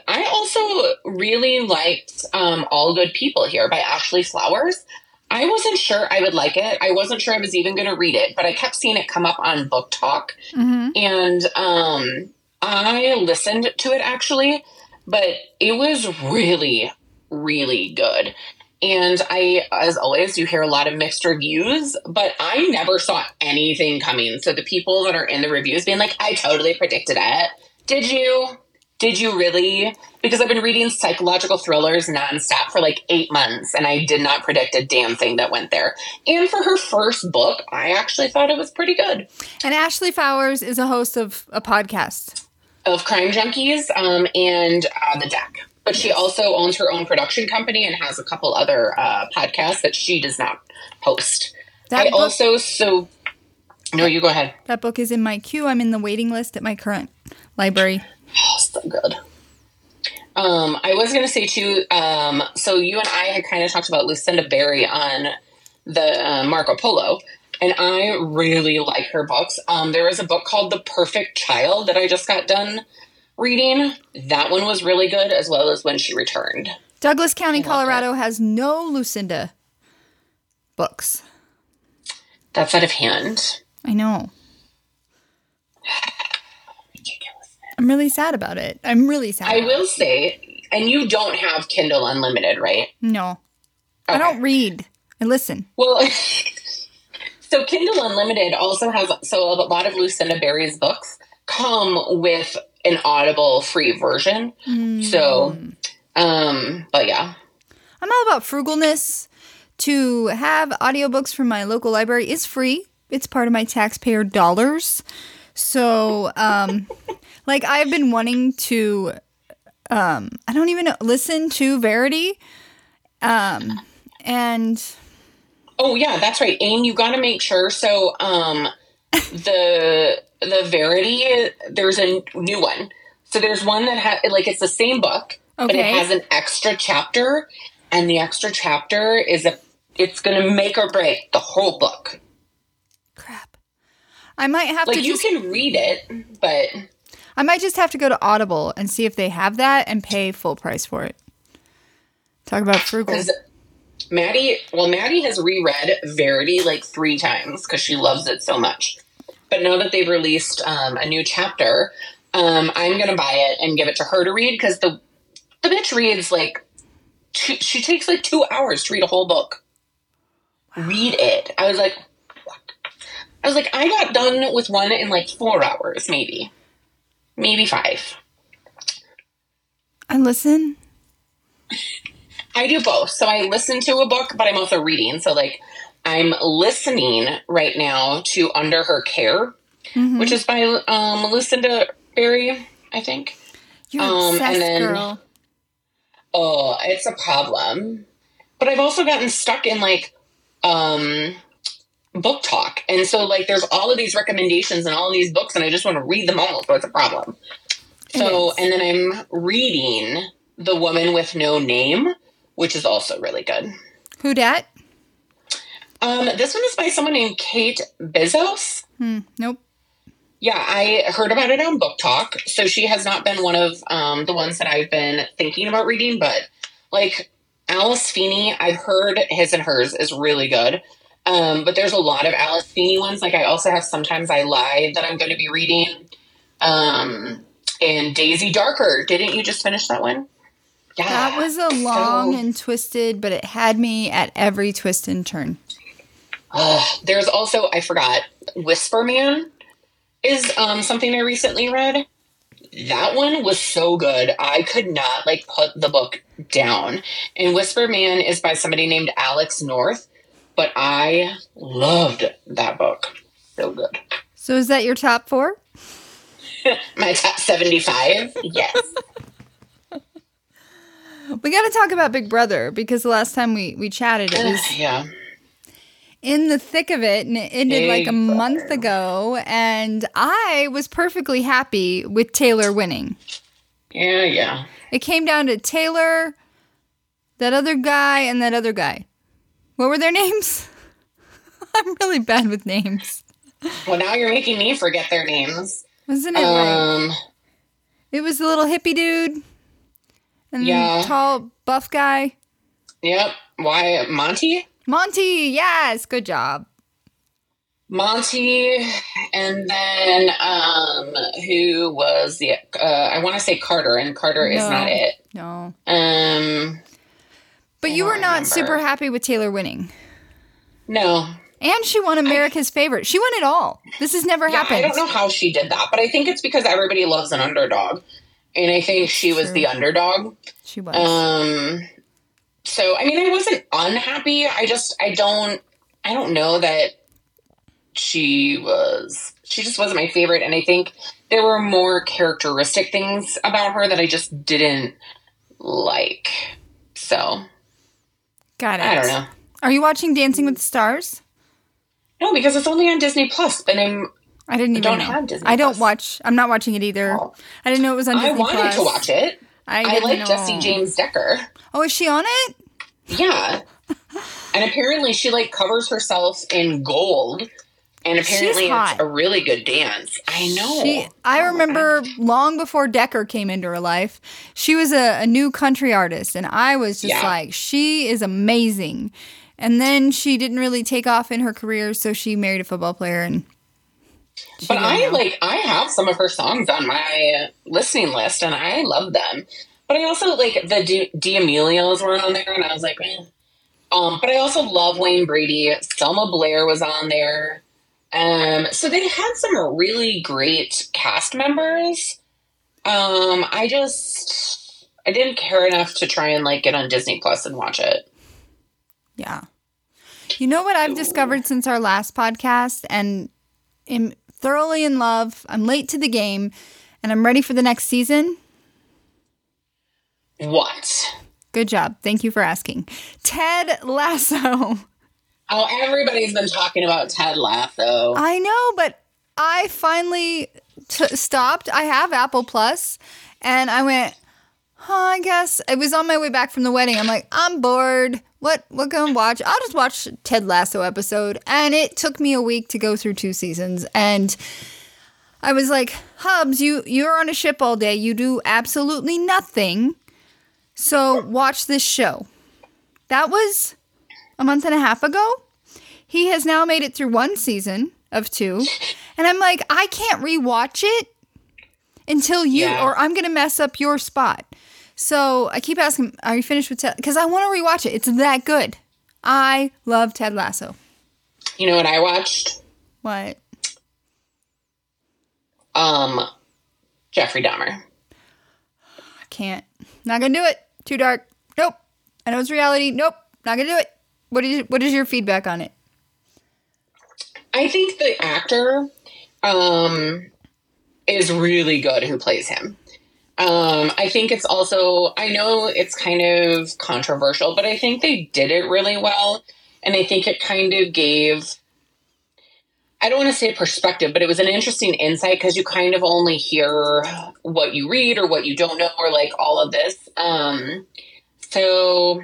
S2: I also really liked um, All Good People here by Ashley Flowers. I wasn't sure I would like it. I wasn't sure I was even going to read it, but I kept seeing it come up on BookTok,
S1: hmm
S2: and um, I listened to it actually, but it was really, really good. And I, as always, you hear a lot of mixed reviews, but I never saw anything coming. So the people that are in the reviews being like, I totally predicted it. Did you? Did you really? Because I've been reading psychological thrillers nonstop for like eight months, and I did not predict a damn thing that went there. And for her first book, I actually thought it was pretty good.
S1: And Ashley Flowers is a host of a podcast.
S2: of Crime Junkies um, and uh, The Deck. But she also owns her own production company and has a couple other uh, podcasts that she does not host.
S1: That
S2: I
S1: book,
S2: also so no, you go ahead.
S1: that book is in my queue. I'm in the waiting list at my current library.
S2: Oh, so good. Um, I was gonna say too. Um, so you and I had kind of talked about Lucinda Berry on the uh, Marco Polo, and I really like her books. Um, there was a book called The Perfect Child that I just got done reading. That one was really good, as well as When She Returned.
S1: Douglas County. Colorado has no Lucinda books.
S2: That's out of hand.
S1: I know. I'm really sad about it. I'm really sad.
S2: I will say, and you don't have Kindle Unlimited, right?
S1: No. I don't read. I listen.
S2: Well, <laughs> so Kindle Unlimited also has so a lot of Lucinda Berry's books come with an Audible free version. So, um, but yeah.
S1: I'm all about frugalness. To have audiobooks from my local library is free. It's part of my taxpayer dollars. So, um, <laughs> like I've been wanting to, um, I don't even know, listen to Verity, um, and
S2: Oh yeah, that's right. And you got to make sure. So, um, the the Verity, there's a new one. So there's one that has like it's the same book, but it has an extra chapter, and the extra chapter is a it's going to make or break the whole book.
S1: crap. I might have to.
S2: Like
S1: to
S2: you
S1: just,
S2: can read it, but
S1: I might just have to go to Audible and see if they have that and pay full price for it. Talk about frugal.
S2: Maddie, well, Maddie has reread Verity like three times because she loves it so much. But now that they've released um, a new chapter, um, I'm gonna buy it and give it to her to read because the the bitch reads like she, she takes like two hours to read a whole book. Read it. I was like, what? I was like, I got done with one in like four hours, maybe, maybe five.
S1: I listen. <laughs>
S2: I do both. So I listen to a book, but I'm also reading. So like I'm listening right now to Under Her Care, which is by um, Lucinda Berry, I think.
S1: You're
S2: Um, and
S1: obsessed,
S2: then-
S1: girl.
S2: Oh, it's a problem. But I've also gotten stuck in like um BookTok. And so like there's all of these recommendations and all of these books and I just want to read them all, so it's a problem. So and then I'm reading The Woman with No Name, which is also really good.
S1: Who dat?
S2: Um, this one is by someone named Kate Bezos.
S1: Hmm. Nope.
S2: Yeah, I heard about it on BookTok. So she has not been one of um, the ones that I've been thinking about reading, but like Alice Feeney, I've heard his and hers is really good. Um, but there's a lot of Alice Feeney ones. Like I also have Sometimes I Lie that I'm going to be reading. Um, and Daisy Darker. Didn't you just finish that one? Yeah.
S1: That was a long
S2: So-
S1: and twisted, but it had me at every twist and turn.
S2: Ugh, there's also I forgot Whisper Man is um, something I recently read. That one was so good. I could not like put the book down. And Whisper Man is by somebody named Alex North, but I loved that book. So good.
S1: So is that your top four? <laughs>
S2: My top 75? Yes. <laughs>
S1: We got to talk about Big Brother because the last time we we chatted, it was
S2: yeah.
S1: In the thick of it, and it ended like a month ago, and I was perfectly happy with Taylor winning.
S2: Yeah, yeah.
S1: It came down to Taylor, that other guy, and that other guy. What were their <laughs> names? I'm really bad with names.
S2: Well, now you're making me forget their names.
S1: Wasn't it like
S2: Um,
S1: it was the little hippie dude and
S2: Yeah.
S1: the tall buff guy?
S2: yep. Why, Monty?
S1: Monty, yes, good job.
S2: Monty, and then um, who was the? Uh, I want to say Carter, and Carter is not it.
S1: No.
S2: Um,
S1: But you were not
S2: remember.
S1: super happy with Taylor winning.
S2: no,
S1: And she won America's favorite. She won it all. This has never
S2: yeah,
S1: happened.
S2: I don't know how she did that, but I think it's because everybody loves an underdog, and I think she was
S1: True.
S2: the underdog.
S1: She was.
S2: Um, so I mean, I wasn't unhappy. I just I don't I don't know that she was. She just wasn't my favorite, and I think there were more characteristic things about her that I just didn't like. So
S1: Got it.
S2: I don't know.
S1: Are you watching Dancing with the Stars?
S2: No, because it's only on Disney Plus. And I'm
S1: I didn't even I
S2: don't
S1: know.
S2: have Disney
S1: I don't
S2: Plus.
S1: watch. I'm not watching it either.
S2: Oh.
S1: I didn't know it was on Disney Plus.
S2: I wanted
S1: Plus.
S2: to watch it.
S1: I,
S2: I like
S1: know.
S2: Jessie James Decker.
S1: Oh, is she on it?
S2: Yeah. and apparently she like covers herself in gold. And apparently it's a really good dance. I know.
S1: She, I
S2: Oh,
S1: remember long before Decker came into her life, she was a, a new country artist, and I was just
S2: Yeah.
S1: like, she is amazing. And then she didn't really take off in her career, so she married a football player, and she
S2: But I
S1: know.
S2: like I have some of her songs on my listening list and I love them. But I also like the D- D'Amelios were on there and I was like, eh. um, but I also love Wayne Brady. Selma Blair was on there. Um, so they had some really great cast members. Um, I just I didn't care enough to try and like get on Disney Plus and watch it.
S1: Yeah. You know what I've discovered since our last podcast and am thoroughly in love. I'm late to the game and I'm ready for the next season.
S2: What?
S1: Good job. Thank you for asking. Ted Lasso. <laughs>
S2: Oh, everybody's been talking about Ted Lasso.
S1: I know, but I finally t- stopped. I have Apple Plus, and I went. Huh, I guess it was on my way back from the wedding. I'm like, I'm bored. What? What can I watch? I'll just watch Ted Lasso episode, and it took me a week to go through two seasons, and I was like, Hubs, you you're on a ship all day. You do absolutely nothing. So watch this show. That was a month and a half ago. He has now made it through one season of two. And I'm like, I can't rewatch it until you,
S2: Yeah.
S1: or I'm to mess up your spot. So I keep asking, are you finished with Ted? Because I want to rewatch it. It's that good. I love Ted Lasso.
S2: You know what I watched?
S1: What?
S2: Um, Jeffrey Dahmer.
S1: I can't. Not going to do it. Too dark. Nope. I know it's reality. Nope. Not going to do it. What is, what is your feedback on it?
S2: I think the actor um, is really good who plays him. Um, I think it's also, I know it's kind of controversial, but I think they did it really well. And I think it kind of gave, I don't want to say perspective, but it was an interesting insight because you kind of only hear what you read or what you don't know or like all of this. Um, so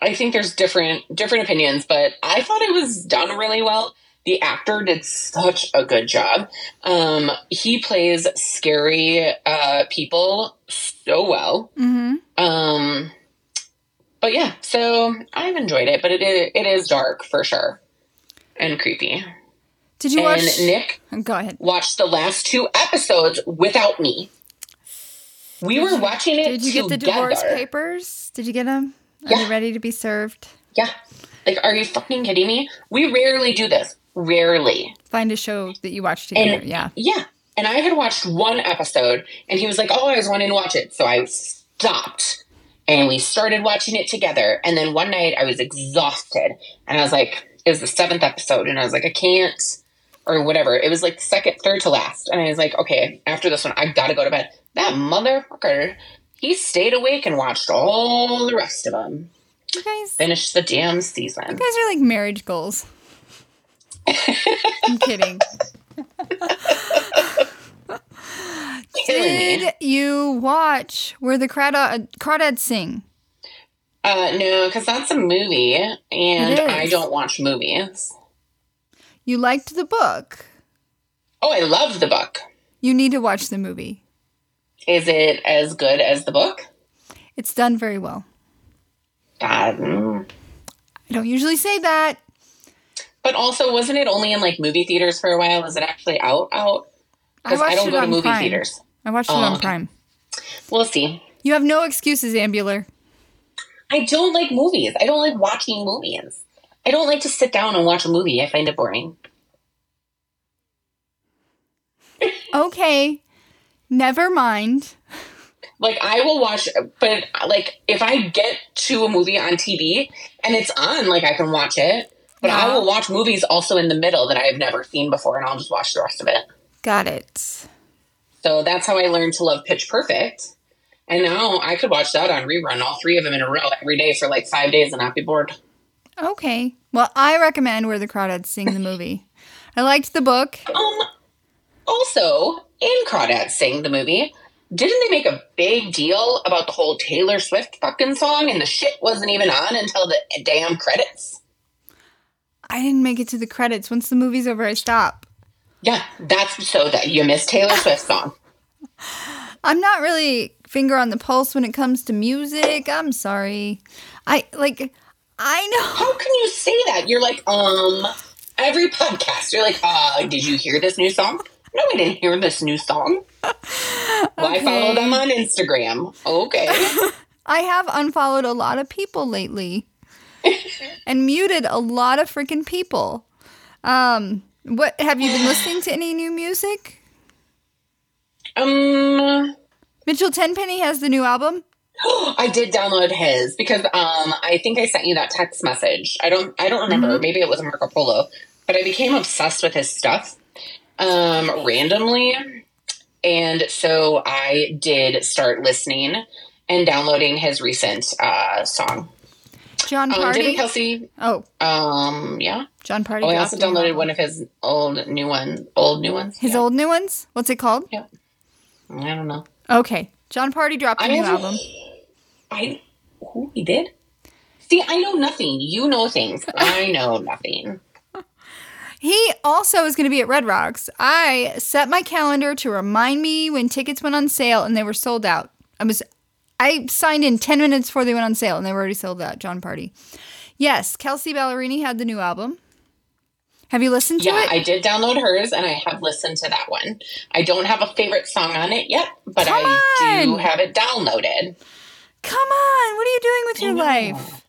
S2: I think there's different different opinions, but I thought it was done really well. The actor did such a good job. Um, he plays scary uh, people so well.
S1: Mm-hmm.
S2: Um, but yeah, so I've enjoyed it, but it is, it is dark for sure and creepy.
S1: Did you
S2: and
S1: watch?
S2: Nick
S1: Go ahead.
S2: watched the last two episodes without me. We were watching it
S1: Did you get the divorce papers? Did you get them? Are
S2: Yeah.
S1: you ready to be served?
S2: Yeah. Like, are you fucking kidding me? We rarely do this. Rarely.
S1: Find a show that you watch together.
S2: And
S1: yeah.
S2: Yeah. And I had watched one episode and he was like, Oh, I was wanting to watch it. So I stopped and we started watching it together. And then one night I was exhausted and I was like, It was the seventh episode. And I was like, I can't, or whatever. It was like second, third to last. And I was like, Okay, after this one, I gotta go to bed. That motherfucker, he stayed awake and watched all the rest of them.
S1: You guys,
S2: Finished the damn season.
S1: you guys are like marriage goals. I'm kidding. Did you watch Where the Crawdad, Crawdads Sing?
S2: Uh, no, because that's a movie, and I don't watch movies.
S1: You liked the book.
S2: Oh, I love the book.
S1: You need to watch the movie.
S2: Is it as good as the book?
S1: It's done very well.
S2: Um,
S1: I don't usually say that.
S2: But also, wasn't it only in like movie theaters for a while? Is it actually out? Out? Because I,
S1: watched
S2: don't
S1: it
S2: go to movie
S1: Prime.
S2: theaters.
S1: I watched it
S2: Oh,
S1: on
S2: okay.
S1: Prime.
S2: We'll see.
S1: You have no excuses, Ambular.
S2: I don't like movies. I don't like watching movies. I don't like to sit down and watch a movie. I find it boring. <laughs>
S1: Okay. Never mind.
S2: Like I will watch, but like if I get to a movie on TV and it's on, like I can watch it. But I will watch movies also in the middle that I have never seen before, and I'll just watch the rest of it.
S1: Got it.
S2: So that's how I learned to love Pitch Perfect. And now I could watch that on rerun, all three of them in a row every day for like five days and not be bored.
S1: Okay. Well, I recommend Where the Crawdads Sing the movie. I liked the book.
S2: Um, also, in Crawdads Sing the movie, didn't they make a big deal about the whole Taylor Swift fucking song and the shit wasn't even on until the damn credits?
S1: I didn't make it to the credits. Once the movie's over, I stop.
S2: Yeah, that's so that you missed Taylor Swift's <laughs> song.
S1: I'm not really finger on the pulse when it comes to music. I'm sorry. I like I know.
S2: How can you say that? You're like, um, every podcast, you're like, uh, did you hear this new song? No, I didn't hear this new song. <laughs> Well, I follow them on Instagram. Okay. <laughs>
S1: I have unfollowed a lot of people lately <laughs> and muted a lot of freaking people. Um What have you been listening to any new music?
S2: Um,
S1: Mitchell Tenpenny has the new album. <gasps>
S2: I did download his because um I think I sent you that text message. I don't I don't remember.
S1: Mm-hmm.
S2: Maybe it was a Marco Polo, but I became obsessed with his stuff um randomly. And so I did start listening and downloading his recent uh song.
S1: John
S2: Um,
S1: Party.
S2: Kelsey
S1: oh,
S2: um yeah.
S1: Jon Pardi.
S2: Oh, I also downloaded one of his old new one old new ones.
S1: his
S2: Yeah.
S1: old new ones. What's it called? Yeah.
S2: I don't know.
S1: Okay, Jon Pardi dropped a new album.
S2: I who he did? See, I know nothing. You know things. I <laughs> know nothing.
S1: He also is going to be at Red Rocks. I set my calendar to remind me when tickets went on sale and they were sold out. I was I signed in 10 minutes before they went on sale and they were already sold out. Jon Pardi. Yes, Kelsea Ballerini had the new album. Have you listened to it?
S2: Yeah,
S1: it?
S2: I did download hers and I have listened to that one. I don't have a favorite song on it yet, but
S1: Come
S2: I do have it downloaded.
S1: Come on, what are you doing with your life?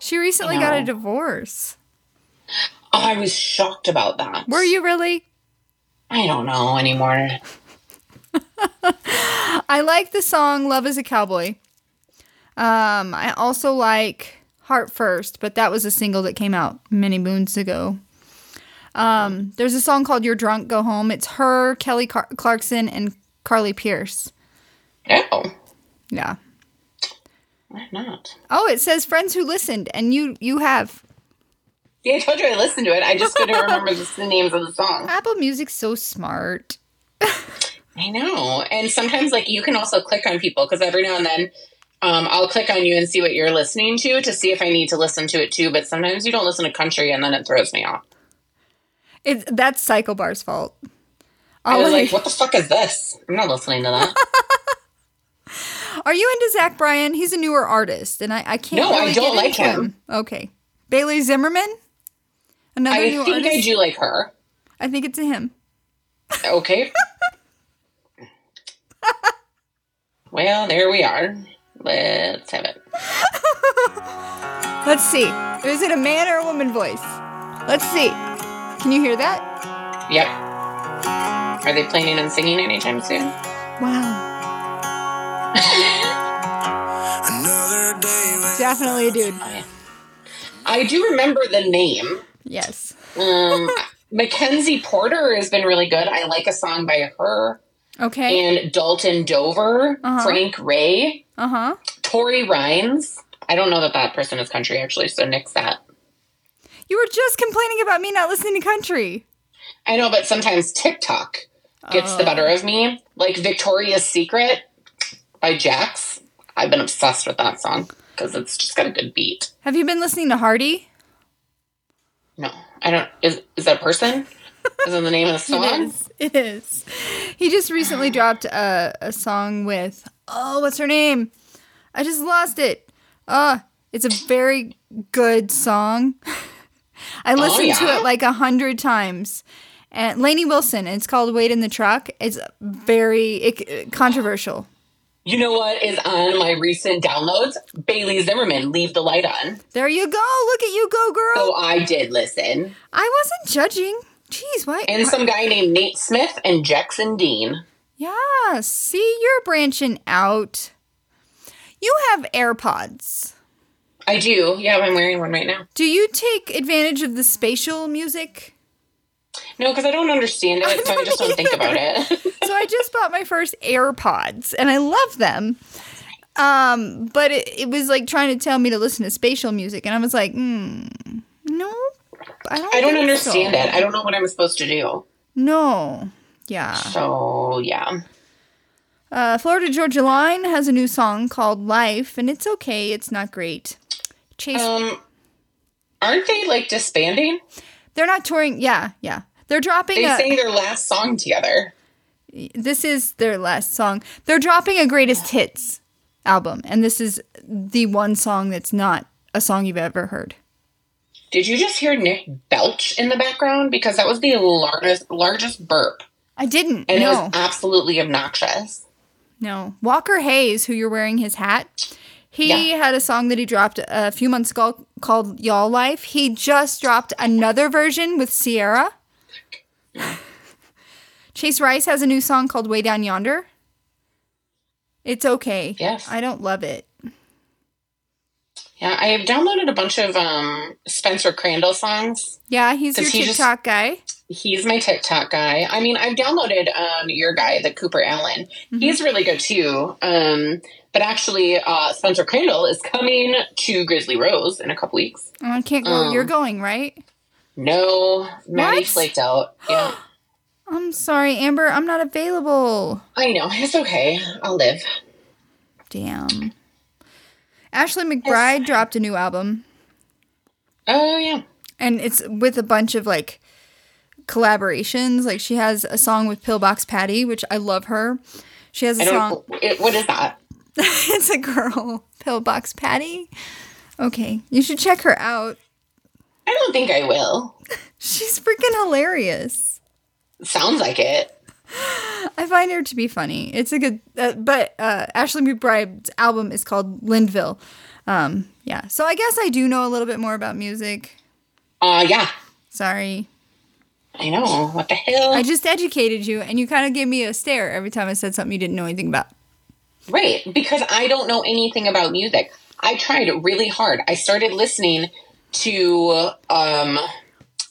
S1: She recently got a divorce.
S2: Oh, I was shocked about that.
S1: Were you really?
S2: I don't know anymore.
S1: I like the song Love is a Cowboy. Um, I also like Heart First, but that was a single that came out many moons ago. Um, there's a song called You're Drunk, Go Home. It's her, Kelly Car- Clarkson, and Carly Pearce.
S2: Oh,
S1: Yeah.
S2: why not?
S1: Oh, it says friends who listened, and you you have.
S2: Yeah, I told you I listened to it. I just couldn't <laughs> remember the, the names of the song.
S1: Apple Music's so smart. <laughs>
S2: I know. And sometimes, like, you can also click on people because every now and then um, I'll click on you and see what you're listening to to see if I need to listen to it too. But sometimes you don't listen to country and then it throws me off.
S1: It's that's CycleBar's fault.
S2: I
S1: I'll
S2: was
S1: like-
S2: like, what the fuck is this? I'm not listening to that. <laughs>
S1: Are you into Zach Bryan? He's a newer artist, and I, I can't.
S2: No, I don't
S1: get
S2: like
S1: into
S2: him.
S1: Okay, Bailey Zimmerman, another
S2: I
S1: new
S2: think. I do like her.
S1: I think it's a him.
S2: Okay. <laughs> well, there we are. Let's have it. <laughs>
S1: Let's see. Is it a man or a woman voice? Let's see. Can you hear that?
S2: Yep. Are they planning on singing anytime soon?
S1: Wow. <laughs>
S4: Another day
S1: Definitely a dude.
S2: Oh, yeah. I do remember the name.
S1: Yes.
S2: Um, <laughs> Mackenzie Porter has been really good. I like a song by her
S1: Okay.
S2: and Dalton Dover,
S1: Uh-huh.
S2: Frank Ray,
S1: Uh huh.
S2: Tori Rhines. I don't know that that person is country actually, so nix that.
S1: You were just complaining about me not listening to country.
S2: I know, but sometimes TikTok gets the
S1: Oh.
S2: better of me. Like Victoria's Secret by Jax. I've been obsessed with that song because it's just got a good beat.
S1: Have you been listening to Hardy?
S2: No, I don't. Is is that a person? Is that the name of the <laughs> song?
S1: is. It is. He just recently dropped a, a song with oh, what's her name? I just lost it. Uh, it's a very good song. <laughs> I listened to
S2: yeah?
S1: it like a hundred times. And Lainey Wilson. It's called "Wait in the Truck." It's very it, controversial.
S2: You know what is on my recent downloads? Bailey Zimmerman, Leave the Light On.
S1: There you go. Look at you go, girl.
S2: Oh, I did listen.
S1: I wasn't judging. Jeez, what?
S2: And
S1: why-
S2: some guy named Nate Smith and Jackson Dean.
S1: Yeah, see, you're branching out. You have AirPods.
S2: I do. Yeah, I'm wearing one right now.
S1: Do you take advantage of the spatial music?
S2: No, because I don't understand it, <laughs> so I just don't think about it. <laughs>
S1: So I just bought my first AirPods and I love them. Um, but it, it was like trying to tell me to listen to spatial music, and I was like, hmm, no, I don't.
S2: I don't understand
S1: so.
S2: it. I don't know what I'm supposed to do.
S1: No, yeah.
S2: So, yeah.
S1: Uh, Florida Georgia Line has a new song called "Life," and it's okay. It's not great. Chase,
S2: Um, aren't they like disbanding?
S1: they're not touring. Yeah, yeah. They're dropping
S2: They
S1: a.
S2: sang their last song together.
S1: this is their last song. They're dropping a greatest hits album, and this is the one song that's not a song you've ever heard.
S2: Did you just hear Nick belch in the background? Because that was the largest largest burp,
S1: I didn't.
S2: and it was absolutely obnoxious.
S1: no. Walker Hayes, who you're wearing his hat, he
S2: Yeah.
S1: had a song that he dropped a few months ago called "Y'all Life." He just dropped another version with Sierra. <laughs> Chase Rice has a new song called Way Down Yonder. It's okay.
S2: Yes.
S1: I don't love it.
S2: Yeah, I have downloaded a bunch of um, Spencer Crandall songs.
S1: Yeah, he's your
S2: he just-
S1: TikTok guy.
S2: He's my TikTok guy. I mean, I've downloaded um, your guy, the Cooper Alan. He's really good too. Um, but actually, uh, Spencer Crandall is coming to Grizzly Rose in a couple weeks.
S1: Oh, I can't go.
S2: Um,
S1: You're going, right?
S2: No, Maddie
S1: What?
S2: flaked out. <gasps> Yeah,
S1: I'm sorry, Amber. I'm not available.
S2: I know. It's okay. I'll live.
S1: Damn. Ashley McBryde dropped a new album,
S2: Oh yeah.
S1: and it's with a bunch of like collaborations. Like she has a song with Pillbox Patty, which I love her. She has a song.
S2: It, what is that? <laughs>
S1: it's a girl, Pillbox Patty. Okay, you should check her out.
S2: I don't think I will. <laughs>
S1: She's freaking hilarious.
S2: Sounds like it. <laughs>
S1: I find her to be funny. It's a good, uh, but uh, Ashley McBryde's album is called Lindeville. Um, yeah, so I guess I do know a little bit more about music.
S2: Uh yeah.
S1: Sorry,
S2: I know. What the hell?
S1: I just educated you, and you kind of gave me a stare every time I said something you didn't know anything about.
S2: Right, because I don't know anything about music. I tried really hard. I started listening to um,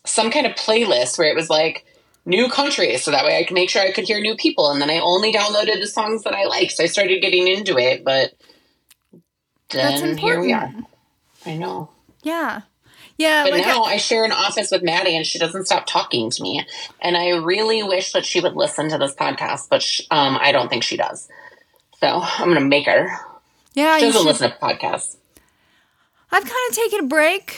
S2: some kind of playlist where it was like new countries, so that way I could make sure I could hear new people. And then I only downloaded the songs that I liked. So I started getting into it, but then here we are. I know.
S1: Yeah, yeah.
S2: But
S1: like
S2: now
S1: I-
S2: I share an office with Maddie, and she doesn't stop talking to me. And I really wish that she would listen to this podcast, but sh- um, I don't think she does. So I'm going to make her.
S1: yeah,
S2: She doesn't
S1: should-
S2: listen to podcasts.
S1: I've kind of taken a break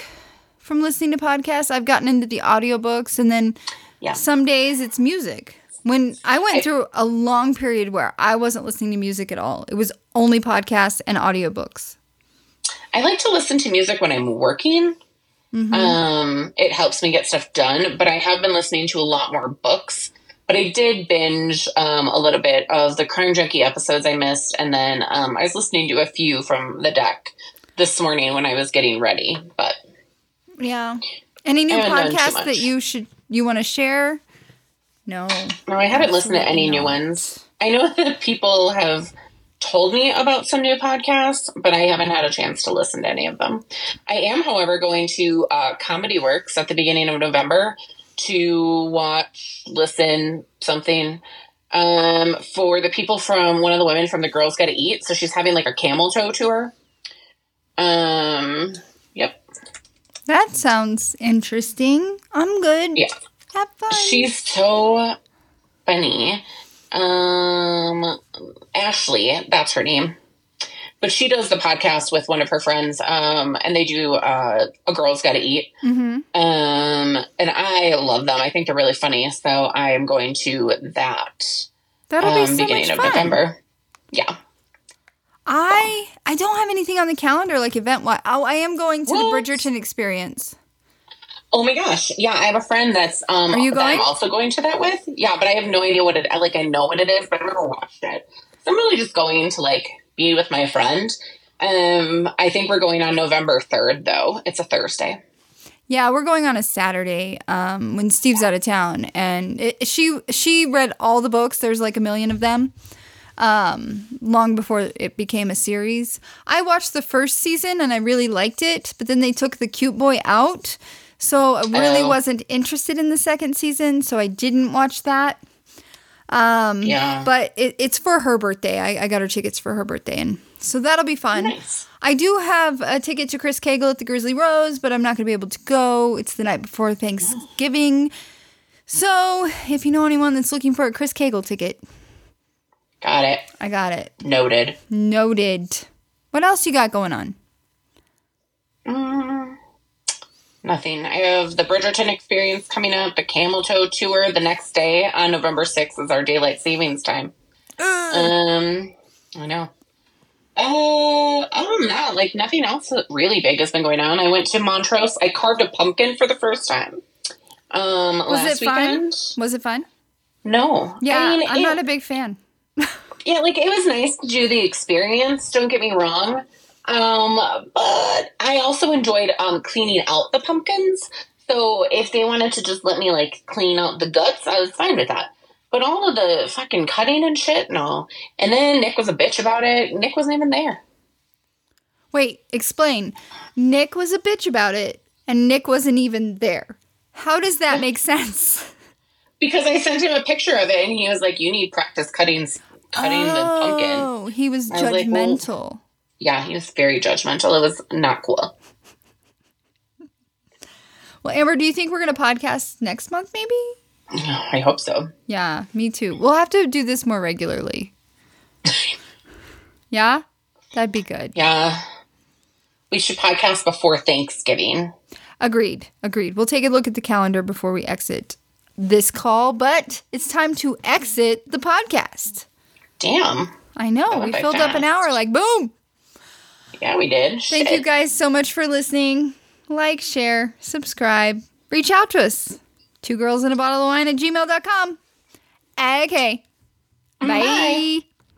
S1: from listening to podcasts. I've gotten into the audiobooks and then
S2: Yeah.
S1: some days it's music. When I went through a long period where I wasn't listening to music at all. It was only podcasts and audiobooks.
S2: I like to listen to music when I'm working. Um, it helps me get stuff done, but I have been listening to a lot more books. But I did binge um, a little bit of the Crime Junkie episodes I missed, and then um, I was listening to a few from the deck this morning when I was getting ready. But
S1: Yeah. Any new
S2: I haven't done too
S1: podcasts that you should you want to share? No.
S2: no, I haven't listened to any
S1: Absolutely
S2: new ones. I know that people have told me about some new podcasts, but I haven't had a chance to listen to any of them. I am, however, going to uh, Comedy Works at the beginning of November to watch, listen, something um, for the people from one of the women from the Girls Gotta Eat. So she's having like a camel toe tour. Um.
S1: That sounds interesting. I'm good.
S2: Yeah.
S1: Have fun.
S2: She's so funny. Um, Ashley, that's her name. But she does the podcast with one of her friends, um, and they do uh, A Girl's Gotta Eat.
S1: hmm
S2: Um, and I love them. I think they're really funny. So I am going to that
S1: That'll be
S2: um,
S1: so
S2: beginning of
S1: fun.
S2: November. Yeah.
S1: I I don't have anything on the calendar like event wise. Oh, I am going to
S2: What?
S1: the Bridgerton experience.
S2: Oh my gosh. Yeah, I have a friend that's um
S1: Are you
S2: that I'm
S1: going?
S2: also going to that with. Yeah, but I have no idea what it like I know what it is, but I've never watched it. So I'm really just going to like be with my friend. Um I think we're going on November 3rd though. It's a Thursday.
S1: Yeah, we're going on a Saturday um, when Steve's out of town, and it, she she read all the books. There's like a million of them. Um, long before it became a series, I watched the first season and I really liked it, but then they took the cute boy out, so I really
S2: Oh.
S1: wasn't interested in the second season. So I didn't watch that. Um,
S2: Yeah.
S1: but it, it's for her birthday. I, I got her tickets for her birthday, and so that'll be fun.
S2: Nice.
S1: I do have a ticket to Chris Cagle at the Grizzly Rose, but I'm not going to be able to go. It's the night before Thanksgiving. So, if you know anyone that's looking for a Chris Cagle ticket,
S2: Got it.
S1: I got it.
S2: Noted.
S1: Noted. What else you got going on?
S2: Mm, nothing. I have the Bridgerton experience coming up, the Camel Toe tour the next day on November 6th is our daylight savings time. Um, I know. Uh, other than that, like nothing else really big has been going on. I went to Montrose. I carved a pumpkin for the first time. Um,
S1: Was
S2: last
S1: it fun?
S2: weekend.
S1: Was it fun?
S2: No.
S1: Yeah,
S2: I mean,
S1: I'm
S2: it-
S1: not a big fan.
S2: Yeah, like it was nice to do the experience. Don't get me wrong. Um, but I also enjoyed um cleaning out the pumpkins. So if they wanted to just let me like clean out the guts, I was fine with that. But all of the fucking cutting and shit, no. And then Nick was a bitch about it. Nick wasn't even there.
S1: Wait, explain. Nick was a bitch about it, and Nick wasn't even there. How does that <laughs> make sense?
S2: Because I sent him a picture of it and he was like, You need practice cutting cutting the pumpkin.
S1: Oh, he was
S2: I was like, well-
S1: judgmental.
S2: Yeah, he was very judgmental. It was not cool.
S1: Well, Amber, do you think we're going to podcast next month, maybe? <sighs>
S2: I hope so.
S1: Yeah, me too. We'll have to do this more regularly. <laughs> yeah? That'd be good.
S2: Yeah. We should podcast before Thanksgiving.
S1: Agreed. Agreed. We'll take a look at the calendar before we exit this call, but it's time to exit the podcast.
S2: Damn.
S1: I know. We filled up an hour like boom.
S2: Yeah, we did.
S1: Thank
S2: Shit.
S1: you guys so much for listening. Like, share, subscribe, reach out to us. Two girls in a bottle of wine at gmail.com. Okay. Bye.
S2: Bye.